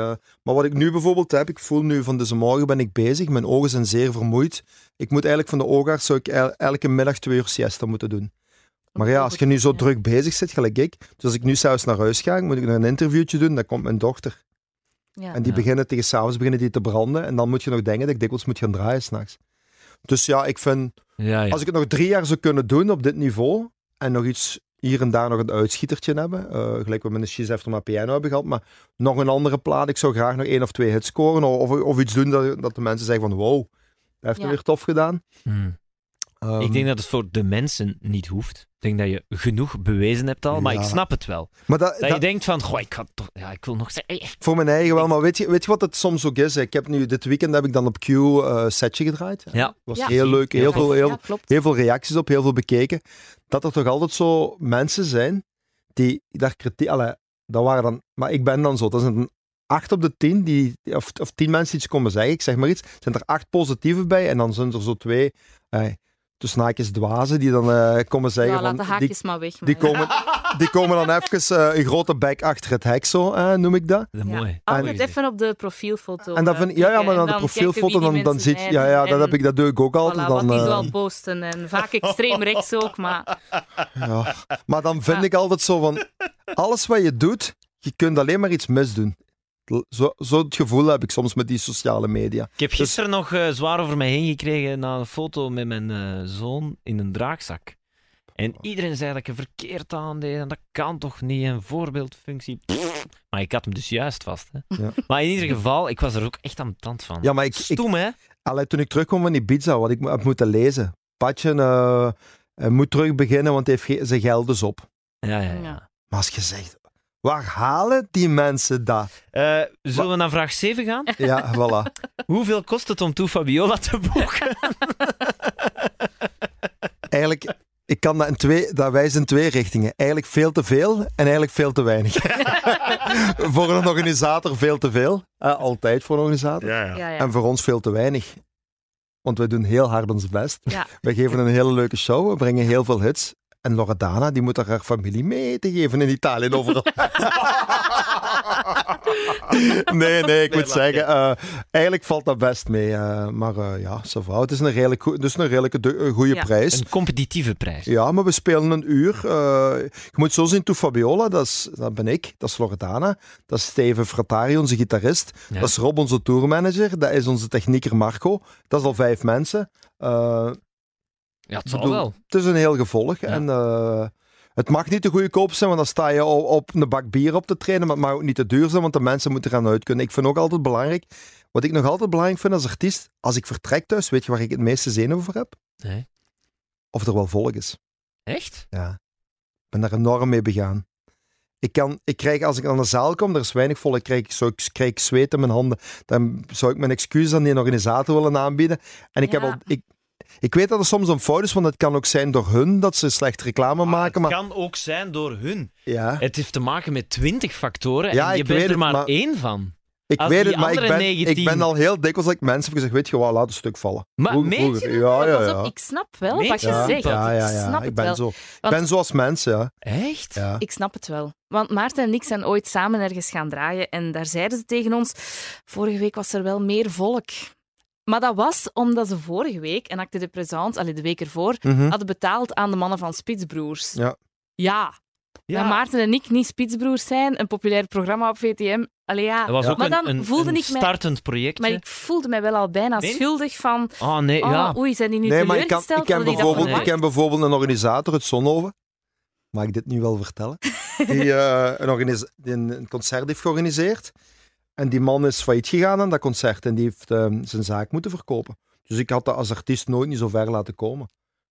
maar wat ik nu bijvoorbeeld heb, ik voel nu van deze morgen ben ik bezig. Mijn ogen zijn zeer vermoeid. Ik moet eigenlijk van de oogarts zou ik el- elke middag twee uur siesta moeten doen. Maar ja, als je nu zo druk bezig zit, gelijk ik. Dus als ik nu zelfs naar huis ga, moet ik nog een interviewtje doen. Dan komt mijn dochter. ja. En die Ja. beginnen tegen s'avonds beginnen die te branden. En dan moet je nog denken dat ik dikwijls moet gaan draaien s'nachts. Dus ja, ik vind, Ja, ja. als ik het nog drie jaar zou kunnen doen op dit niveau, en nog iets hier en daar nog een uitschietertje hebben, eh, gelijk we met een She's After My Piano hebben gehad, maar nog een andere plaat, ik zou graag nog één of twee hits scoren, of, of iets doen dat, dat de mensen zeggen van wow, dat heeft Ja. weer tof gedaan. Hmm. Ehm, Ik denk dat het voor de mensen niet hoeft. Ik denk dat je genoeg bewezen hebt al, maar ik snap het wel. maar dat, Dat, dat- je denkt van, goh, ik, had toch, ja, ik wil nog zeggen... voor mijn eigen wel, maar weet je, weet je wat het soms ook is? Ik heb nu, dit weekend heb ik dan op Q eh setje gedraaid. Ja. was Ja. heel leuk, heel Ja. veel, heel, ja, klopt. heel veel reacties op, heel veel bekeken. Dat er toch altijd zo mensen zijn die daar kritiek... Allee, dat waren dan... Maar ik ben dan zo. Dat is een 8 op de 10, die, of, of 10 mensen die iets komen zeggen, ik zeg maar iets, zijn er acht positieve bij en dan zijn er zo twee, eh, tussen haakjes dwazen, die dan eh, komen zeggen Ja, laat de die, haakjes maar weg. die, komen, die komen dan even eh, een grote bek achter het hek, zo eh, noem ik dat. Dat is Ja. mooi. Altijd even op de profielfoto. En vind, ja, ja, maar dan de profielfoto, die dan, dan zit zijn ja, ja, dat, heb ik, dat doe ik ook altijd. Voilà, dan, wat die zoal posten. En vaak extreem rechts ook, maar Ja. Maar dan vind Ja. ik altijd zo van, alles wat je doet, je kunt alleen maar iets misdoen. Zo, zo het gevoel heb ik soms met die sociale media. Ik heb gisteren nog eh, zwaar over mij heen gekregen na een foto met mijn eh, zoon in een draagzak. En iedereen zei dat ik er verkeerd aan deed en dat kan toch niet, een voorbeeldfunctie. Pff. Maar ik had hem dus juist vast. Hè. Ja. Maar in ieder geval, ik was er ook echt aan de tand van. Ja, maar ik, ik, Stoem, hè? allee, toen ik terugkwam van Ibiza, wat ik heb moeten lezen. Patje eh, eh, moet terug beginnen, want hij heeft zijn geld dus op. Ja, ja, ja. Ja. Maar als je zegt, waar halen die mensen dat? Eh, zullen we naar vraag 7 gaan? <laughs> Ja, voilà. Hoeveel kost het om Toe Fabiola te boeken? Eigenlijk, ik kan dat in twee, dat wijst in twee richtingen. Eigenlijk veel te veel en eigenlijk veel te weinig. <laughs> voor een organisator veel te veel. Eh, altijd voor een organisator. Ja, ja. En voor ons veel te weinig. Want wij doen heel hard ons best. Ja. Wij geven een hele leuke show. We brengen heel veel hits. En Loredana, die moet haar familie mee te geven in Italië overal. <laughs> nee, nee, ik moet zeggen, eh, eigenlijk valt dat best mee. eh, maar eh, ja, ça va. Het is een redelijk, goe- het is een een goede Ja. prijs. Een competitieve prijs. Ja, maar we spelen een uur. eh, je moet zo zien, To Fabiola, dat, is, dat ben ik, dat is Loredana, dat is Steven Frattari, onze gitarist, Ja. dat is Rob, onze tourmanager, dat is onze technieker Marco, dat is al vijf mensen. Ja, het ik zal bedoel, wel. Het is een heel gevolg. En eh, het mag niet te goedkoop zijn, want dan sta je op, op een bak bier op te trainen. Maar het mag ook niet te duur zijn, want de mensen moeten gaan uit kunnen. Ik vind ook altijd belangrijk, wat ik nog altijd belangrijk vind als artiest, als ik vertrek thuis, weet je waar ik het meeste zenuwen voor heb? Nee. Of er wel volk is. Echt? Ja. Ik ben daar enorm mee begaan. Ik, kan, ik krijg, als ik aan de zaal kom, er is weinig volk, ik krijg, zo, ik krijg zweet in mijn handen. Dan zou ik mijn excuus aan die organisator willen aanbieden. En ik, heb al, ik, ik weet dat er soms een fout is, want het kan ook zijn door hun dat ze slecht reclame maken. het Maar, kan ook zijn door hun. ja, Het heeft te maken met twintig factoren Ja, en je bent er het, maar, maar- één van. ik als weet het, maar ik ben, 19 ik ben al heel dikwijls dat ik mensen heb gezegd, weet je wat, laat een stuk vallen. Maar Vroeger- meen je vroeger. dat? Ja, ja, ja. ik snap wel wat je ja, zegt. ja, ja, Ik snap Ik het ben, wel. zo, ik ben zoals mensen, ja. Echt? ja. Ik snap het wel. Want Maarten en ik zijn ooit samen ergens gaan draaien en daar zeiden ze tegen ons, vorige week was er wel meer volk. Maar dat was omdat ze vorige week, en acte de présence, allee, de week ervoor, Mhm. hadden betaald aan de mannen van Spitsbroers. Ja. Ja. Dat Maarten en ik niet Spitsbroers zijn, een populair programma op VTM. Allee, ja. Dat was Ja. ook Maar een, dan een, voelde een ik mij- startend project. Maar ik voelde mij wel al bijna Nee? schuldig van, Oh nee, oh, ja. oei, zijn die nu Nee, maar ik, kan, ik, ken die bijvoorbeeld, ik ken bijvoorbeeld een organisator uit Zonhoven. Mag ik dit nu wel vertellen? <laughs> Die, eh, een, organis- die een, een concert heeft georganiseerd. En die man is failliet gegaan aan dat concert. En die heeft eh, zijn zaak moeten verkopen. Dus ik had dat als artiest nooit niet zo ver laten komen.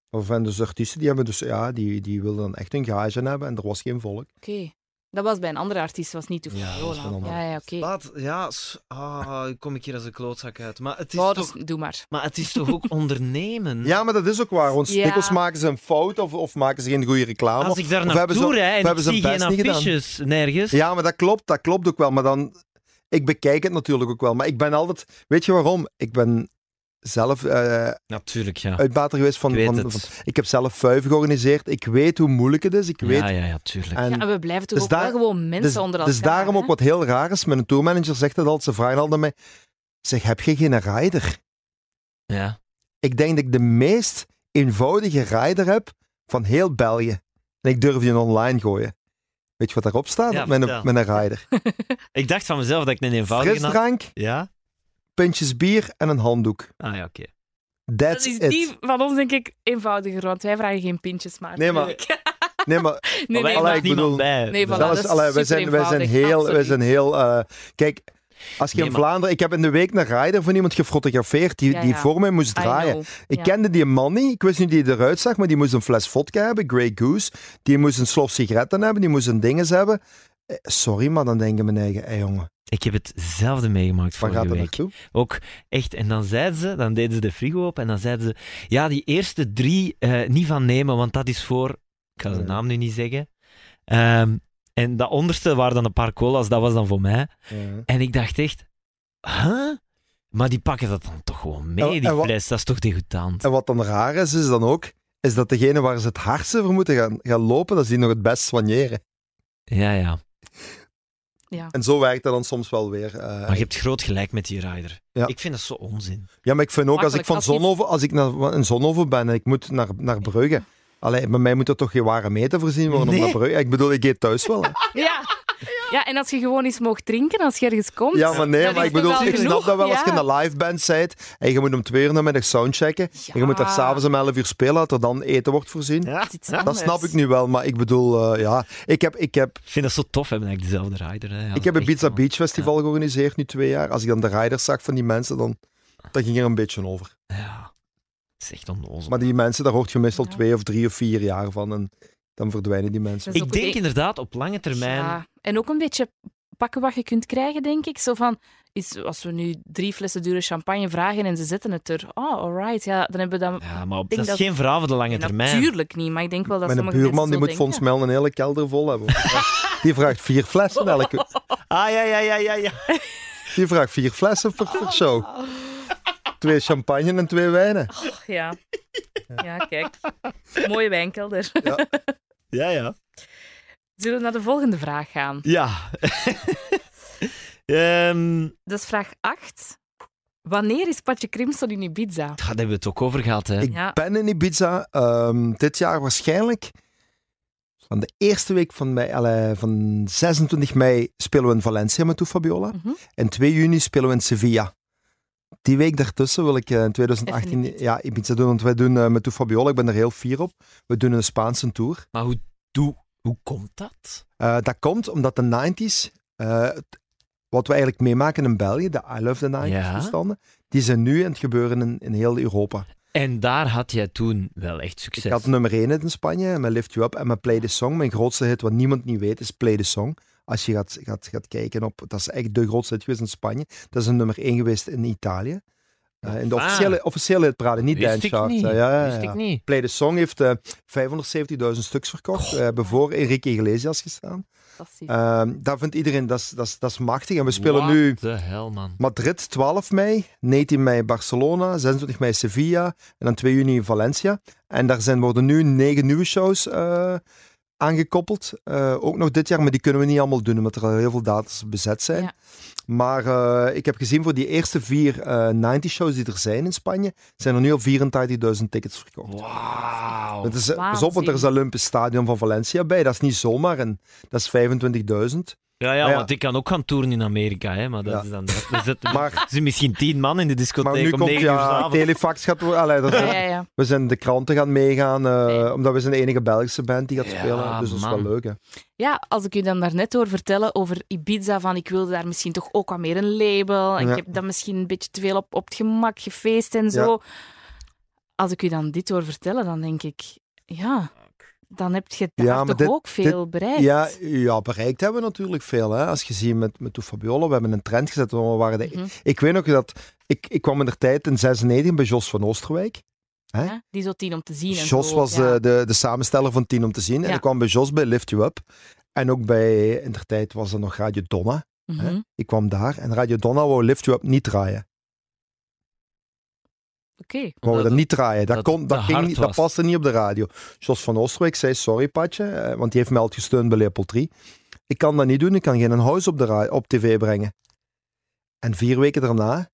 Maar van dus artiesten die hebben dus, ja, die, die wilden dan echt een gage hebben. En er was geen volk. Oké. Dat was bij een andere artiest, was niet toevallig. Ja, dat was ja, ja, oké. Laat, ja, ah, kom ik hier als een klootzak uit. Maar het is, Oh, toch, doe maar. maar het is toch ook <laughs> ondernemen? Ja, maar dat is ook waar. Want Ja. maken ze een fout of, of maken ze geen goede reclame. Als ik daar Of naartoe rijd of en ik hebben ze geen affiches nergens. Ja, maar dat klopt, dat klopt ook wel. Maar dan, ik bekijk het natuurlijk ook wel. Maar ik ben altijd, weet je waarom? Ik ben zelf eh Natuurlijk, ja. uitbater geweest van, Ik weet van, het. van- Ik heb zelf vuif georganiseerd. Ik weet hoe moeilijk het is. Ik weet, Ja, ja, ja, tuurlijk. en Ja, en we blijven toch dus ook daar- wel gewoon mensen dus, onder elkaar. dus daarom ook wat heel raar is. Mijn tourmanager zegt het altijd. Ze vragen altijd aan mij. Zeg, heb je geen rider? Ja. Ik denk dat ik de meest eenvoudige rider heb van heel België. En ik durf die online gooien. Weet je wat daarop staat? Ja, met, een, met een rider. <laughs> Ik dacht van mezelf dat ik een eenvoudige had. Frisdrank, Ja? puntjes bier en een handdoek. Ah ja, oké. That's Dat is it. die van ons, denk ik, eenvoudiger, want wij vragen geen pintjes, maar. Nee, maar- <laughs> Nee, maar nee, nee, allee, maar- ik bedoel- bij. Nee, voilà. dat dat is, allee, wij, zijn, wij zijn heel... Wij zijn heel eh, kijk, als je Nee, in maar- Vlaanderen... Ik heb in de week een rider van iemand gefotografeerd die, Ja, die ja. voor mij moest draaien. Ik Ja. kende die man niet. Ik wist niet hoe die eruit zag, maar die moest een fles vodka hebben, Grey Goose. Die moest een slof sigaretten hebben, die moest een dinges hebben. Eh, Sorry, maar dan denk ik mijn eigen, hé jongen, Ik heb hetzelfde meegemaakt waar vorige gaat dat week. naartoe? Ook echt. En dan zeiden ze, dan deden ze de frigo op en dan zeiden ze, ja, die eerste drie eh, niet van nemen, want dat is voor, ik ga de naam nu niet zeggen. Ehm, en dat onderste waren dan een paar colas, dat was dan voor mij. Ja. En ik dacht echt, huh? Maar die pakken dat dan toch gewoon mee, En- die en wat- fles. Dat is toch degoutant? En wat dan raar is, is dan ook, is dat degene waar ze het hardste voor moeten gaan, gaan lopen, dat is die nog het best soigneren. Ja, ja. Ja. En zo werkt dat dan soms wel weer. eh, Maar je hebt groot gelijk met die rider. Ja. Ik vind dat zo onzin. Ja, maar ik vind ook als ik van. Zonhoven, als ik naar, in Zonhoven ben en ik moet naar, naar Brugge. Allee, bij mij moet er toch geen ware meter voorzien worden om Nee. naar Brugge. Ik bedoel, ik eet thuis wel. hè. <laughs> Ja. Ja, en als je gewoon eens mocht drinken als je ergens komt. Ja, maar nee, dat maar ik bedoel, ik snap genoeg? dat wel als je Ja. in een live band bent en je moet om twee uur namiddag soundchecken en je moet daar s'avonds om 11 uur spelen, dat er dan eten wordt voorzien. Ja, Dat. Dat snap ik nu wel, maar ik bedoel, eh, ja, ik heb, ik heb, Ik vind dat zo tof, hebben eigenlijk dezelfde rider. Hè. Ja, ik heb een Pizza. Beach Festival georganiseerd nu twee jaar. Als ik dan de riders zag van die mensen, dan, dan ging er een beetje over. Ja, is echt onnozel. Maar die mensen, daar hoort je meestal Ja. twee of drie of vier jaar van en dan verdwijnen die mensen. Ik denk inderdaad op lange termijn. Ja, en ook een beetje pakken wat je kunt krijgen, denk ik. Zo van, is, als we nu drie flessen dure champagne vragen en ze zetten het er. Oh, alright. Ja, dan hebben we dan... Ja, maar op, denk dat is dat- geen verhaal voor de lange termijn. Natuurlijk niet, maar ik denk wel dat Mijn sommige buurman die moet zo volgens mij een hele kelder vol hebben. <laughs> Die vraagt- vier flessen elke Ah, ja, ja, ja, ja. ja. Die vraagt vier flessen per, per show. Twee champagne en twee wijnen. Ja. ja, kijk. Mooie wijnkelder. Ja, ja. Zullen we naar de volgende vraag gaan? Ja. <laughs> Ehm, Dat is vraag 8. Wanneer is Patje Crimson in Ibiza? daar hebben we het ook over gehad, hè. Ik Ja. ben in Ibiza ehm, dit jaar waarschijnlijk. Van de eerste week van, mei, allee, van 26 mei spelen we in Valencia met Toe Fabiola. Mhm. En 2 juni spelen we in Sevilla. Die week daartussen wil ik eh, in 2018 Even Ibiza. ja, Ibiza doen. Want wij doen eh, met Fabiola, ik ben er heel fier op. We doen een Spaanse tour. Maar hoe, doe, hoe komt dat? Eh, dat komt omdat de 90s, eh, het- wat we eigenlijk meemaken in België, de I Love the 90s Ja. toestanden, die zijn nu aan het gebeuren in, in heel Europa. En daar had jij toen wel echt succes. Ik had nummer 1 in Spanje met Lift You Up en met Play the Song. Mijn grootste hit, wat niemand niet weet, is Play the Song. Als je gaat, gaat, gaat kijken op, dat is echt de grootste hit geweest in Spanje. Dat is een nummer 1 geweest in Italië. Eh, in de Ah. officiële, officiële hitparade, niet Dance Chart. niet. Eh, ja, ja, Wist ja. ik niet. Play the Song heeft eh 570.000 stuks verkocht. We hebben voor Enrique Iglesias gestaan. Ehm dat vindt iedereen, dat is, dat, is, dat is machtig. En we spelen What nu hell, man. Madrid 12 mei, 19 mei Barcelona, 26 mei Sevilla en dan 2 juni Valencia. En daar zijn, worden nu negen nieuwe shows aangekoppeld. Eh, ook nog dit jaar, maar die kunnen we niet allemaal doen, omdat er al heel veel datas bezet zijn. Ja. Maar eh, ik heb gezien voor die eerste vier eh 90 shows die er zijn in Spanje, zijn er nu al 84.000 tickets verkocht. Wauw. Het is, eh, pas op, want er is het Olympisch Stadion van Valencia bij. Dat is niet zomaar en dat is 25.000. Ja, ja, want ik kan ook gaan toeren in Amerika, hè, maar dat Ja. is dan... Dat is het, <laughs> Maar- er zijn misschien tien man in de discotheek Maar nu om komt negen uur ja, s'avonds. Telefax gaat worden. Allee, dat is- Ja, ja, ja. We zijn de kranten gaan meegaan, eh, Nee. omdat we zijn de enige Belgische band die gaat Ja, spelen. Dus dat is wel leuk, hè. ja, als ik u dan daarnet hoor vertellen over Ibiza, van ik wilde daar misschien toch ook wat meer een label. En Ja. ik heb dan misschien een beetje te veel op, op het gemak gefeest en zo. Als ik u dan dit hoor vertellen, dan denk ik, ja, dan heb je daar Ja, maar toch dit- ook veel bereikt. Ja, ja, bereikt hebben we natuurlijk veel. Hè. Als je ziet met, met Fabiola, we hebben een trend gezet. We waren de, Mhm. Ik weet nog dat... Ik, ik kwam in de tijd in 96 bij Jos van Oosterwijk. Hè? Ja, die zo tien om te zien. En Jos zo, was ja. eh, de, de samensteller van Tien om te zien. En ik kwam bij Jos bij Lift You Up. En ook bij, in de tijd was er nog Radio Donna. hè. Mhm. Ik kwam daar en Radio Donna wou Lift You Up niet draaien. Oké. Omdat dat niet draaien. Dat, dat kon, dat, ging niet, dat paste niet op de radio. Jos van Oosterwijk zei, sorry Patje, eh, want die heeft mij altijd gesteund bij Leopold 3. Ik kan dat niet doen, ik kan geen huis op, de op tv brengen. En vier weken daarna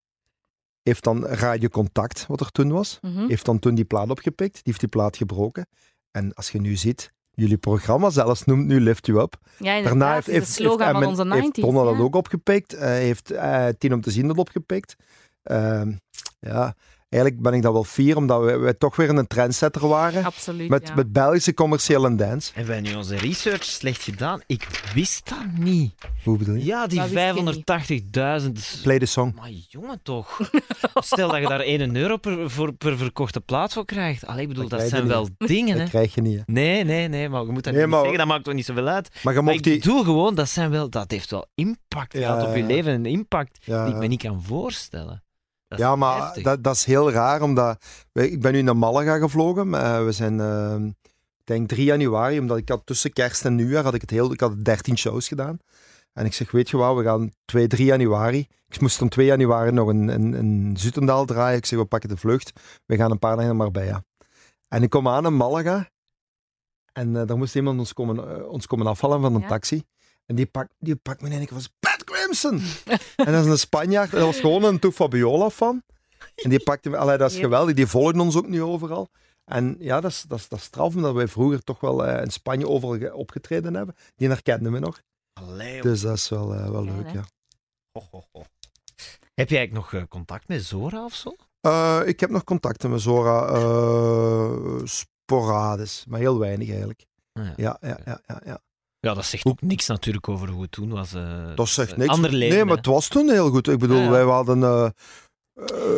heeft dan Radio Contact, wat er toen was, Mhm. heeft dan toen die plaat opgepikt. Die heeft die plaat gebroken. En als je nu ziet, jullie programma zelfs noemt nu Lift You Up. Ja. Daarna heeft, heeft, slogan heeft, van onze heeft 90s. Donna dat ook opgepikt. eh, heeft eh, Tien om te zien dat opgepikt. Ehm, ja, eigenlijk ben ik dat wel fier, omdat wij, wij toch weer een trendsetter waren. Absoluut, Met, ja. met Belgische commerciële dance. Hebben wij nu onze research slecht gedaan? Ik wist dat niet. Hoe bedoel je? Ja, die Dat wist je niet. 580.000. is- Play the song. Maar jongen toch. <laughs> Stel dat je daar 1 euro per, voor, per verkochte plaat voor krijgt. Allee, ik bedoel, Dat zijn wel dingen, hè. Dat krijg je niet. hè. Nee, nee, nee, maar je moet dat Nee, niet maar- zeggen. Dat maakt toch niet zoveel uit. Maar je Maar ik die... bedoel gewoon, dat, zijn wel, dat heeft wel impact Ja, gehad op je ja. leven. Een impact Ja, die ik me niet kan voorstellen. Dat Ja, maar heftig. dat, dat is heel raar, omdat ik ben nu naar Malaga gevlogen. maar we zijn, eh, ik denk 3 januari, omdat ik had tussen kerst en nieuwjaar had ik het heel, ik had 13 shows gedaan. En ik zeg, weet je wat, we gaan 2, 3 januari. Ik moest om 2 januari nog een, een, een Zutendaal draaien. Ik zeg, we pakken de vlucht. We gaan een paar dagen naar Marbella. En ik kom aan in Malaga. En eh, daar moest iemand ons komen, eh, ons komen afhalen van een Ja. taxi. En die pakt die pakt me in en ik was Crimson. en dat is een Spanjaard. Dat was gewoon een Toe Fabiola fan. En die pakte me, allee, dat is geweldig. Die volgen ons ook nu overal. En ja, dat is, dat is, dat is straf, omdat wij vroeger toch wel eh, in Spanje overal ge- opgetreden hebben. Die herkenden me nog. Allee. Dus dat is wel, eh, wel leuk, ja. Ho, ho, ho. Heb je eigenlijk nog eh, contact met Zora of zo? Ik heb nog contacten met Zora, eh, sporadisch, maar heel weinig eigenlijk. Ah, ja. Ja, ja, ja, ja. ja. Ja, dat zegt ook niks natuurlijk over hoe het toen was. eh, Dat zegt eh, niks. Ander leven. nee, maar het was toen heel goed. Ik bedoel, Ja, ja. wij hadden... eh,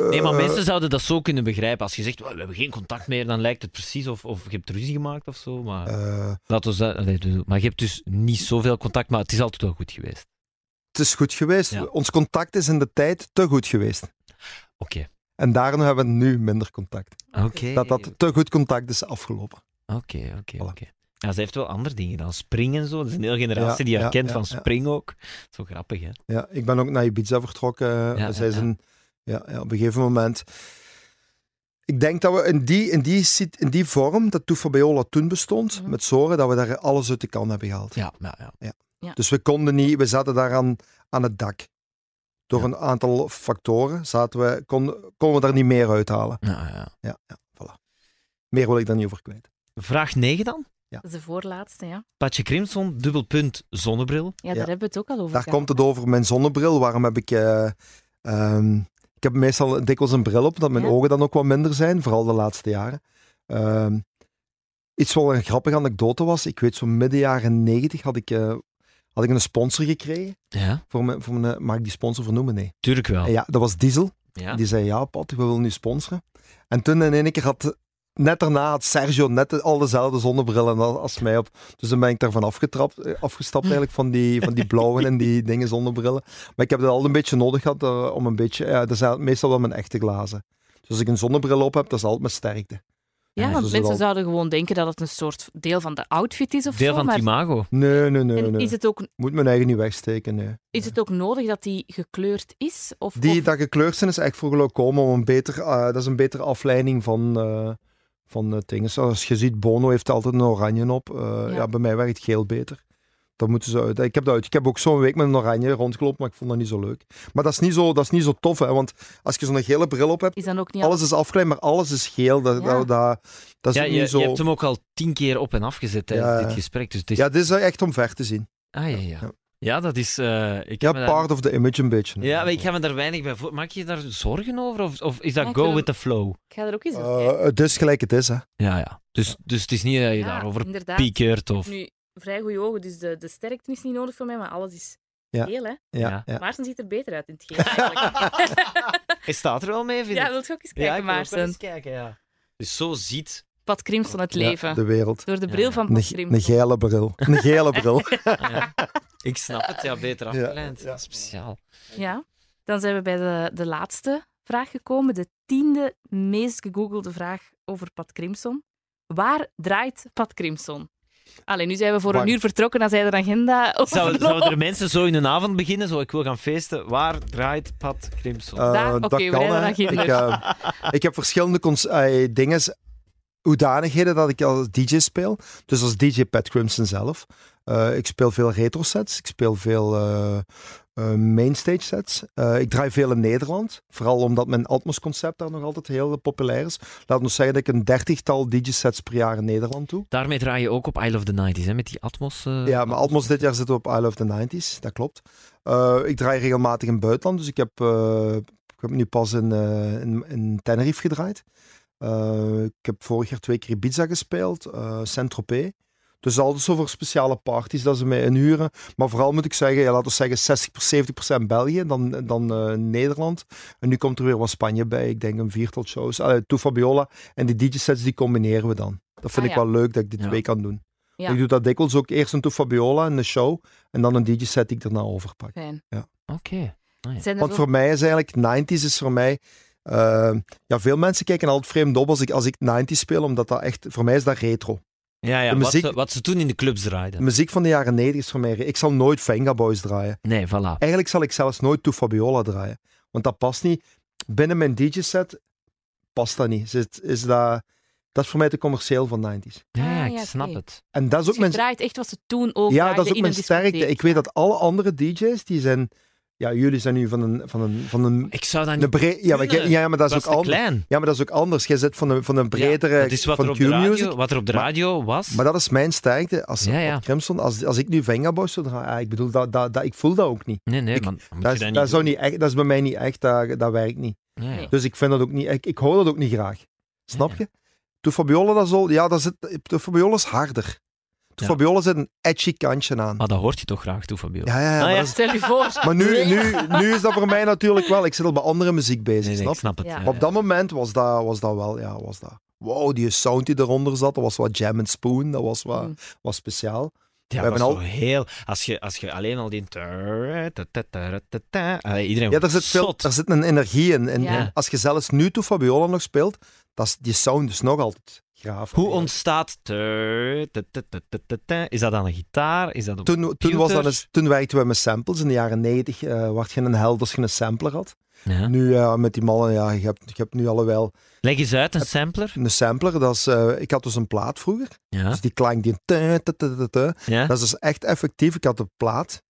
Nee, maar mensen zouden dat zo kunnen begrijpen. Als je zegt, "Wel, we hebben geen contact meer, dan lijkt het precies of, of je hebt ruzie gemaakt of zo. Maar, dat, allee, dus- maar je hebt dus niet zoveel contact, maar het is altijd wel goed geweest. het is goed geweest. Ja. Ons contact is in de tijd te goed geweest. Oké. En daarom hebben we nu minder contact. Oké. Dat dat te goed contact is afgelopen. Oké, oké, Voilà. Ja, ze heeft wel andere dingen dan springen en zo. Er is een hele generatie Ja, die haar ja, kent ja, van ja. spring ook. Zo grappig, hè? Ja, ik ben ook naar Ibiza vertrokken. ja, Zij ja. zijn, ja, ja, op een gegeven moment. Ik denk dat we in die, in die, in die vorm, dat Toefa Beola toen bestond, Mhm. met Zoren, dat we daar alles uit de kan hebben gehaald. Ja, ja, ja. Dus we konden niet, we zaten daar aan, aan het dak. Door Ja. een aantal factoren zaten we, konden, konden we daar niet meer uithalen. ja, ja. Ja, ja, voilà. Meer wil ik daar niet over kwijt. Vraag 9 dan. Dat is de voorlaatste, ja. Patje Crimson, dubbelpunt, zonnebril. Ja, daar Ja. hebben we het ook al over Daar gehad, komt het over mijn zonnebril. Waarom heb ik... eh, ehm, ik heb meestal dikwijls een bril op, dat mijn Ja. ogen dan ook wat minder zijn. Vooral de laatste jaren. Ehm, iets wel een grappige anekdote was. Ik weet, zo midden jaren negentig had ik, eh, had ik een sponsor gekregen. Ja, Voor mijn, voor mijn, mag ik die sponsor vernoemen? Nee. tuurlijk wel. Ja, dat was Diesel. Ja. Die zei, ja Pat, we willen nu sponsoren. En toen in één keer had... Net daarna had Sergio net al dezelfde zonnebrillen als mij op. Dus dan ben ik daarvan afgetrapt, eh, afgestapt eigenlijk, van die, van die blauwe en die dingen zonnebrillen. Maar ik heb dat al een beetje nodig gehad eh, om een beetje... Ja, dat zijn meestal wel mijn echte glazen. Dus als ik een zonnebril op heb, dat is altijd mijn sterkte. Ja, want mensen zouden gewoon denken dat het een soort deel van de outfit is of Deel zo. van maar het imago. Nee, nee, nee. nee. is, het ook, Moet mijn eigen niet wegsteken, nee. is het ook nodig dat die gekleurd is? Of, Die of- dat gekleurd zijn is echt voor glaucoom, om een beter, eh, dat is een betere afleiding van, eh van het ding. Zoals je ziet, Bono heeft altijd een oranje op. Eh, Ja. ja. bij mij werkt geel beter. Dat moeten ze uit. Ik heb dat uit. Ik heb ook zo'n week met een oranje rondgelopen, maar ik vond dat niet zo leuk. Maar dat is niet zo, dat is niet zo tof, hè, want als je zo'n gele bril op hebt, is dan ook niet alles is afgeleid, maar alles is geel. Dat, Ja. dat, dat, dat is Ja, ook je, niet zo... je hebt hem ook al tien keer op en afgezet tijdens Ja. dit gesprek. Dus het is... Ja, dit is echt om ver te zien. Ah, ja, ja. Ja. Ja, dat is... eh, ik Ja, daar- part of the image een beetje. Ja, maar ik ga me daar weinig bij voor. Maak je daar zorgen over? Of, of is dat Ja, go with the flow? Ik ga er ook eens kijken. Eh, het is gelijk het is, hè. Ja, ja. Dus, dus het is niet dat je Ja, daarover inderdaad. piekert Ik of... heb nu vrij goede ogen, dus de, de sterkte is niet nodig voor mij, maar alles is Ja. heel, hè. Ja, Ja. ja. Maarten ziet er beter uit in het geel, <laughs> eigenlijk. <laughs> Hij staat er wel mee, vind ja, ik. wil je ook eens Ja, kijken, Maarten? eens kijken, ja. Dus zo ziet... Pat Crimson het leven. De wereld. Door de Ja. bril van Pat Crimson. een gele bril. Een gele bril. <laughs> Ik snap het, ja, beter afgeleid. ja. Speciaal. Ja. Dan zijn we bij de, de laatste vraag gekomen. De tiende meest gegoogelde vraag over Pat Crimson. Waar draait Pat Crimson? Allee, nu zijn we voor een uur vertrokken naar zijn agenda. Zou, zouden er mensen zo in hun avond beginnen? Zo, ik wil gaan feesten. Waar draait Pat Crimson? Daar? Oké, dat we kan, naar ik, eh, ik heb verschillende eh, dingen, hoedanigheden dat ik als DJ speel. Dus als DJ Pat Crimson zelf. Eh, ik speel veel retro sets. Ik speel veel eh eh, mainstage sets. Ik draai veel in Nederland. Vooral omdat mijn Atmos concept daar nog altijd heel populair is. Laat ons zeggen dat ik een dertigtal DJ sets per jaar in Nederland doe. Daarmee draai je ook op I Love the 90s, hè, met die Atmos. Ja, maar Atmos dit jaar zitten we op I Love the 90s, dat klopt. Ik draai regelmatig in het buitenland, dus ik heb, ik heb nu pas in, in, in Tenerife gedraaid. Eh, ik heb vorig jaar twee keer Ibiza gespeeld, eh Saint-Tropez. Dus altijd zo voor speciale parties dat ze mij inhuren. Maar vooral moet ik zeggen, ja, laten we zeggen 60%, 70% België, dan, dan eh, Nederland. En nu komt er weer wat Spanje bij, ik denk een viertal shows. Uh, Toe Fabiola en die DJ-sets die combineren we dan. Dat vind Ah, ik ja. wel leuk dat ik die Ja. twee kan doen. Ja. Ik doe dat dikwijls ook eerst een Toe Fabiola in de show en dan een DJ-set die ik daarna overpak. Fijn. Oké. Ja. Er Want voor mij is eigenlijk 90s is voor mij. Eh, ja, veel mensen kijken altijd vreemd op als ik, als ik 90s speel, omdat dat echt, voor mij is dat retro. Ja, ja De wat, ze, wat ze toen in de clubs De draaiden. muziek van de jaren 90 is voor mij. Ik zal nooit Venga Boys draaien. Nee, voilà. Eigenlijk zal ik zelfs nooit Toe Fabiola draaien. Want dat past niet. Binnen mijn DJ-set past dat niet. Is, het- is dat, dat is voor mij te commercieel van 90s. Ja, ja, Ah, ik snap het. En dat is Dus ook je mijn draait echt wat ze toen ook Ja, dat is ook mijn sterkte. Ik weet dat alle andere DJ's, die zijn... Ja, jullie zijn nu van een, van een, van een, Ik zou dat niet bre- ja, maar, ja, maar dat is ook te anders. klein. Ja, maar dat is ook anders. Jij zit van een, van een bredere Ja, dat is wat van er, op de Q-music. radio, wat er op de Maar- radio was. Maar dat is mijn sterkte. Als, Ja, ja. op Crimson, als, als ik nu Venga Boys zou draaien, ja, ik bedoel, dat, dat, dat, ik voel dat ook niet. nee, nee, ik- man. Dat je is, dat dat, niet zou niet echt, dat is bij mij niet echt, dat, dat werkt niet. Ja. Nee. Dus ik vind dat ook niet, ik, ik hoor dat ook niet graag. Snap Ja, je? Toen Fabiola dat zo, ja, dat zit, de Fabiola is harder. Ja. Fabiola zit een edgy kantje aan. Maar dat hoort je toch graag toe, Fabio? Ja, ja, ja. Ah, maar, ja. is- Stel je voor. maar nu, nu, nu is dat voor mij natuurlijk wel, ik zit al bij andere muziek bezig, Nee, nee, snap ik snap het. Op dat moment was dat, was dat wel, ja, was dat. Wow, die sound die eronder zat, dat was wat jam and spoon, dat was wat, Mm. was speciaal. Ja, We dat hebben is zo heel... Als je, als je alleen al die... Allee, iedereen Ja, er zit, veel, er zit een energie in. En, Ja. en als je zelfs nu toe Fabiola nog speelt, dat is, die sound is nog altijd graaf. Hoe ontstaat... Is dat aan een gitaar? Is dat op... Toen, toen, was dat eens- toen werkten we met samples in de jaren 90. eh werd je een held als je een sampler had. Ja. Nu met die mannen, ja, je hebt, je hebt nu al wel Leg eens uit, een sampler. een sampler. Dat is, eh, ik had dus een plaat vroeger. Ja. Dus die klank die... ja. Dat is dus echt effectief. Ik had een plaat.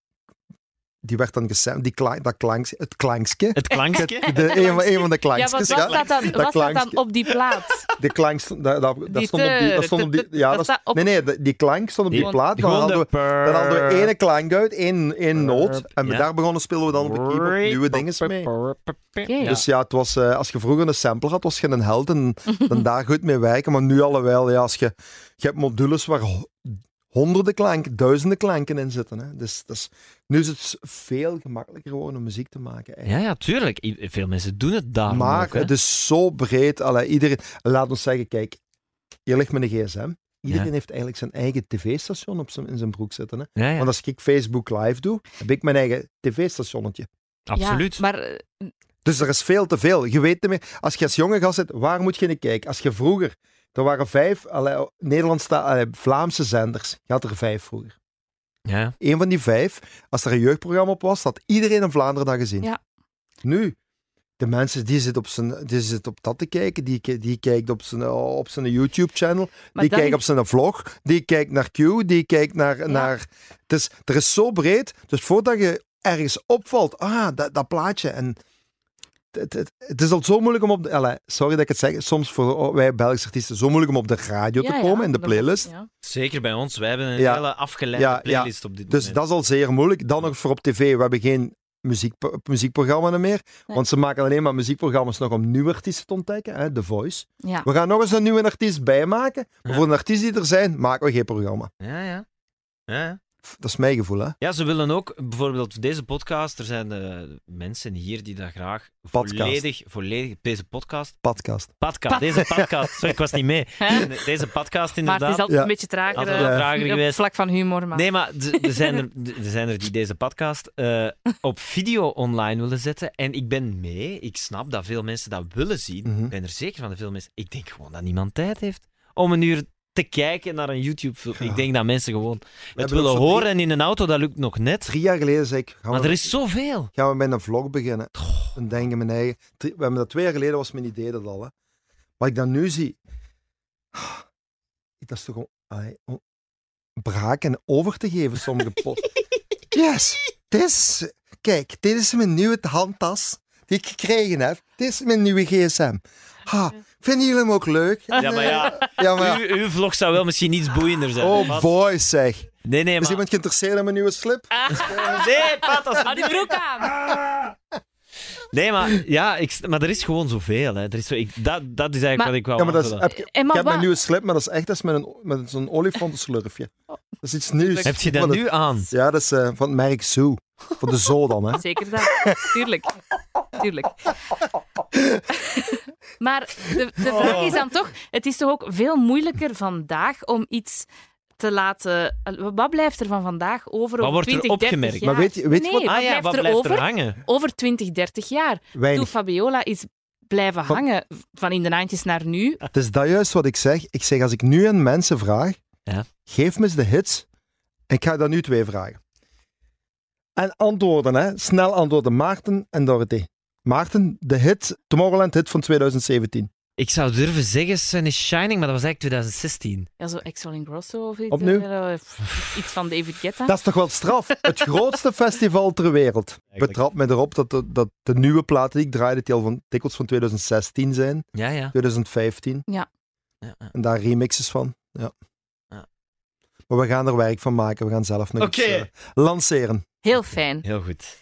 Die werd dan gesampled. Die klank, dat klank, het klankske. Het klankje. De, een, van, een van de Ja, klankjes. wat was dat dan, Dat was dat dan op die plaat? De klank stond, dat, dat, dat Die stond op die... Dat stond op die ja, dat dat, op- nee, nee, die klank stond op die Die- plaat. Dan hadden, de we, dan hadden we ene klank uit, één, één noot. En Ja. daar begonnen spelen we dan op de keyboard nieuwe dingen mee. Dus ja, het was, eh, als je vroeger een sampler had, was je een held en <laughs> dan daar goed mee werken. Maar nu alweer, ja, als je, je hebt modules waar ho- honderden klanken, duizenden klanken in zitten. Hè. Dus, dus nu is het veel gemakkelijker gewoon om muziek te maken. Ja, eigenlijk. ja, tuurlijk. I- Veel mensen doen het daarom maar ook, hè. het is zo breed. Allee, iedereen, laat ons zeggen, kijk, hier ligt mijn gsm. Iedereen Ja. heeft eigenlijk zijn eigen tv-station op zijn, in zijn broek zitten. Hè. Ja, ja, Want als ik Facebook live doe, heb ik mijn eigen tv-stationnetje. absoluut. Ja, maar eh, Dus er is veel te veel. Je weet niet meer, als je als jonge gast zit, waar moet je naar kijken? Als je vroeger, er waren vijf allee, Nederlandse, allee, Vlaamse zenders. Je had er vijf vroeger. Ja. Eén van die vijf, als er een jeugdprogramma op was, had iedereen in Vlaanderen dat gezien. Ja. Nu, de mensen die zitten op, zijn, die zitten op dat te kijken, die, die kijkt op zijn, op zijn YouTube-channel, die kijkt is- op zijn vlog, die kijkt naar Q, die kijkt naar... naar het is, er is zo breed, dus voordat je ergens opvalt, ah, dat, dat plaatje, en het, het, het is al zo moeilijk om op de... sorry dat ik het zeg, soms voor wij Belgische artiesten, zo moeilijk om op de radio Ja, te ja, komen, in de playlist. ja. Zeker bij ons. Wij hebben een Ja. hele afgeleide Ja, ja. playlist op dit Dus moment. dat is al zeer moeilijk. Dan nog voor op tv, we hebben geen muziek, muziekprogramma meer, Nee. want ze maken alleen maar muziekprogramma's nog om nieuwe artiesten te ontdekken, hè, The Voice. Ja. We gaan nog eens een nieuwe artiest bijmaken, maar Ja. voor een artiest die er zijn, maken we geen programma. Ja, ja. ja. Dat is mijn gevoel, hè. Ja, ze willen ook, bijvoorbeeld deze podcast, er zijn eh, mensen hier die dat graag Podcast. volledig, volledig, deze podcast, Podcast. podcast, deze podcast, sorry, ik was niet mee. Deze podcast Maar het inderdaad. is altijd Ja. een beetje trager, Altijd eh, trager op geweest. vlak van humor. Maar... Nee, maar er zijn er, er zijn er die deze podcast eh, op video online willen zetten. En ik ben mee. Ik snap dat veel mensen dat willen zien. Mhm. Ik ben er zeker van dat veel mensen... Ik denk gewoon dat niemand tijd heeft om een uur te kijken naar een YouTube-film. Ja. Ik denk dat mensen gewoon het willen horen en in een auto, dat lukt nog net. Drie jaar geleden zei ik, Maar we, er is zoveel. gaan we met een vlog beginnen. En denk ik mijn eigen... We hebben dat twee jaar geleden, was mijn idee dat al. Hè. Wat ik dan nu zie... <sighs> Dat is toch om, om braken over te geven, sommige posts. <laughs> Yes! Dit is, kijk, dit is mijn nieuwe handtas die ik gekregen heb. Dit is mijn nieuwe gsm. Ha, vinden jullie hem ook leuk? Ja, maar ja, Ja, maar... uw, uw vlog zou wel misschien iets boeiender zijn. Oh boy, zeg. Nee, nee, Is maar... iemand geïnteresseerd in mijn nieuwe slip? Nee, Pat, als Hou die broek aan! Nee, maar, ja, ik, maar er is gewoon zoveel. Hè. Er is zo, ik, dat, dat is eigenlijk Maar- wat ik wou Ja, maar dat is, heb ik maar heb mijn nieuwe slip, maar dat is echt dat is met, een, met zo'n olifantenslurfje. Dat is iets nieuws. Heb je dat nu aan? Ja, dat is eh, van het merk Zoo. Van de Zoo dan, hè. Zeker dat. Tuurlijk. Tuurlijk. <laughs> maar de, de vraag is dan toch... Het is toch ook veel moeilijker vandaag om iets te laten... Wat blijft er van vandaag over Wat over wordt er 20, 30 opgemerkt? jaar? Maar weet je- weet je nee, wat- Ah ja, blijft wat er blijft over er hangen? over 20, 30 jaar? Toen. Fabiola is blijven hangen van in de 90's naar nu. Het is dat juist wat ik zeg. Ik zeg, als ik nu aan mensen vraag, Ja. geef me eens de hits. Ik ga dat nu twee vragen. En antwoorden, hè. Snel antwoorden. Maarten en Dorothy. Maarten, de hit, Tomorrowland hit van 2017. Ik zou durven zeggen Sun is Shining, maar dat was eigenlijk 2016. Ja, zo Axel Ingrosso of iets. Opnieuw? eh, of iets van David Guetta. Dat is toch wel straf? Het <laughs> grootste festival ter wereld. Betrap me erop dat de, dat de nieuwe platen die ik draaide, die al van, dikwijls van 2016 zijn, Ja, ja. 2015. ja, ja. En daar remixes van. Ja. Ja. Maar we gaan er werk van maken. We gaan zelf nog iets eh, lanceren. Heel fijn. Heel goed.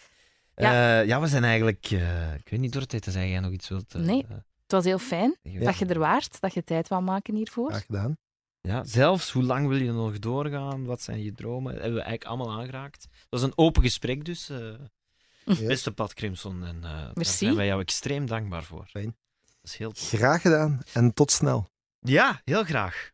Ja. Ja, ja we zijn eigenlijk... eh, ik weet niet, te zeggen jij nog iets wilt... eh, Nee. eh, Het was heel fijn dat je er waart, dat je tijd wou maken hiervoor. Graag gedaan. Ja, zelfs, hoe lang wil je nog doorgaan? Wat zijn je dromen? Dat hebben we eigenlijk allemaal aangeraakt. Dat is een open gesprek dus. eh, Yes. Beste Pat Crimson. En eh, daar zijn wij jou extreem dankbaar voor. Fijn. Dat is heel tof. Graag gedaan en tot snel. Ja, heel graag.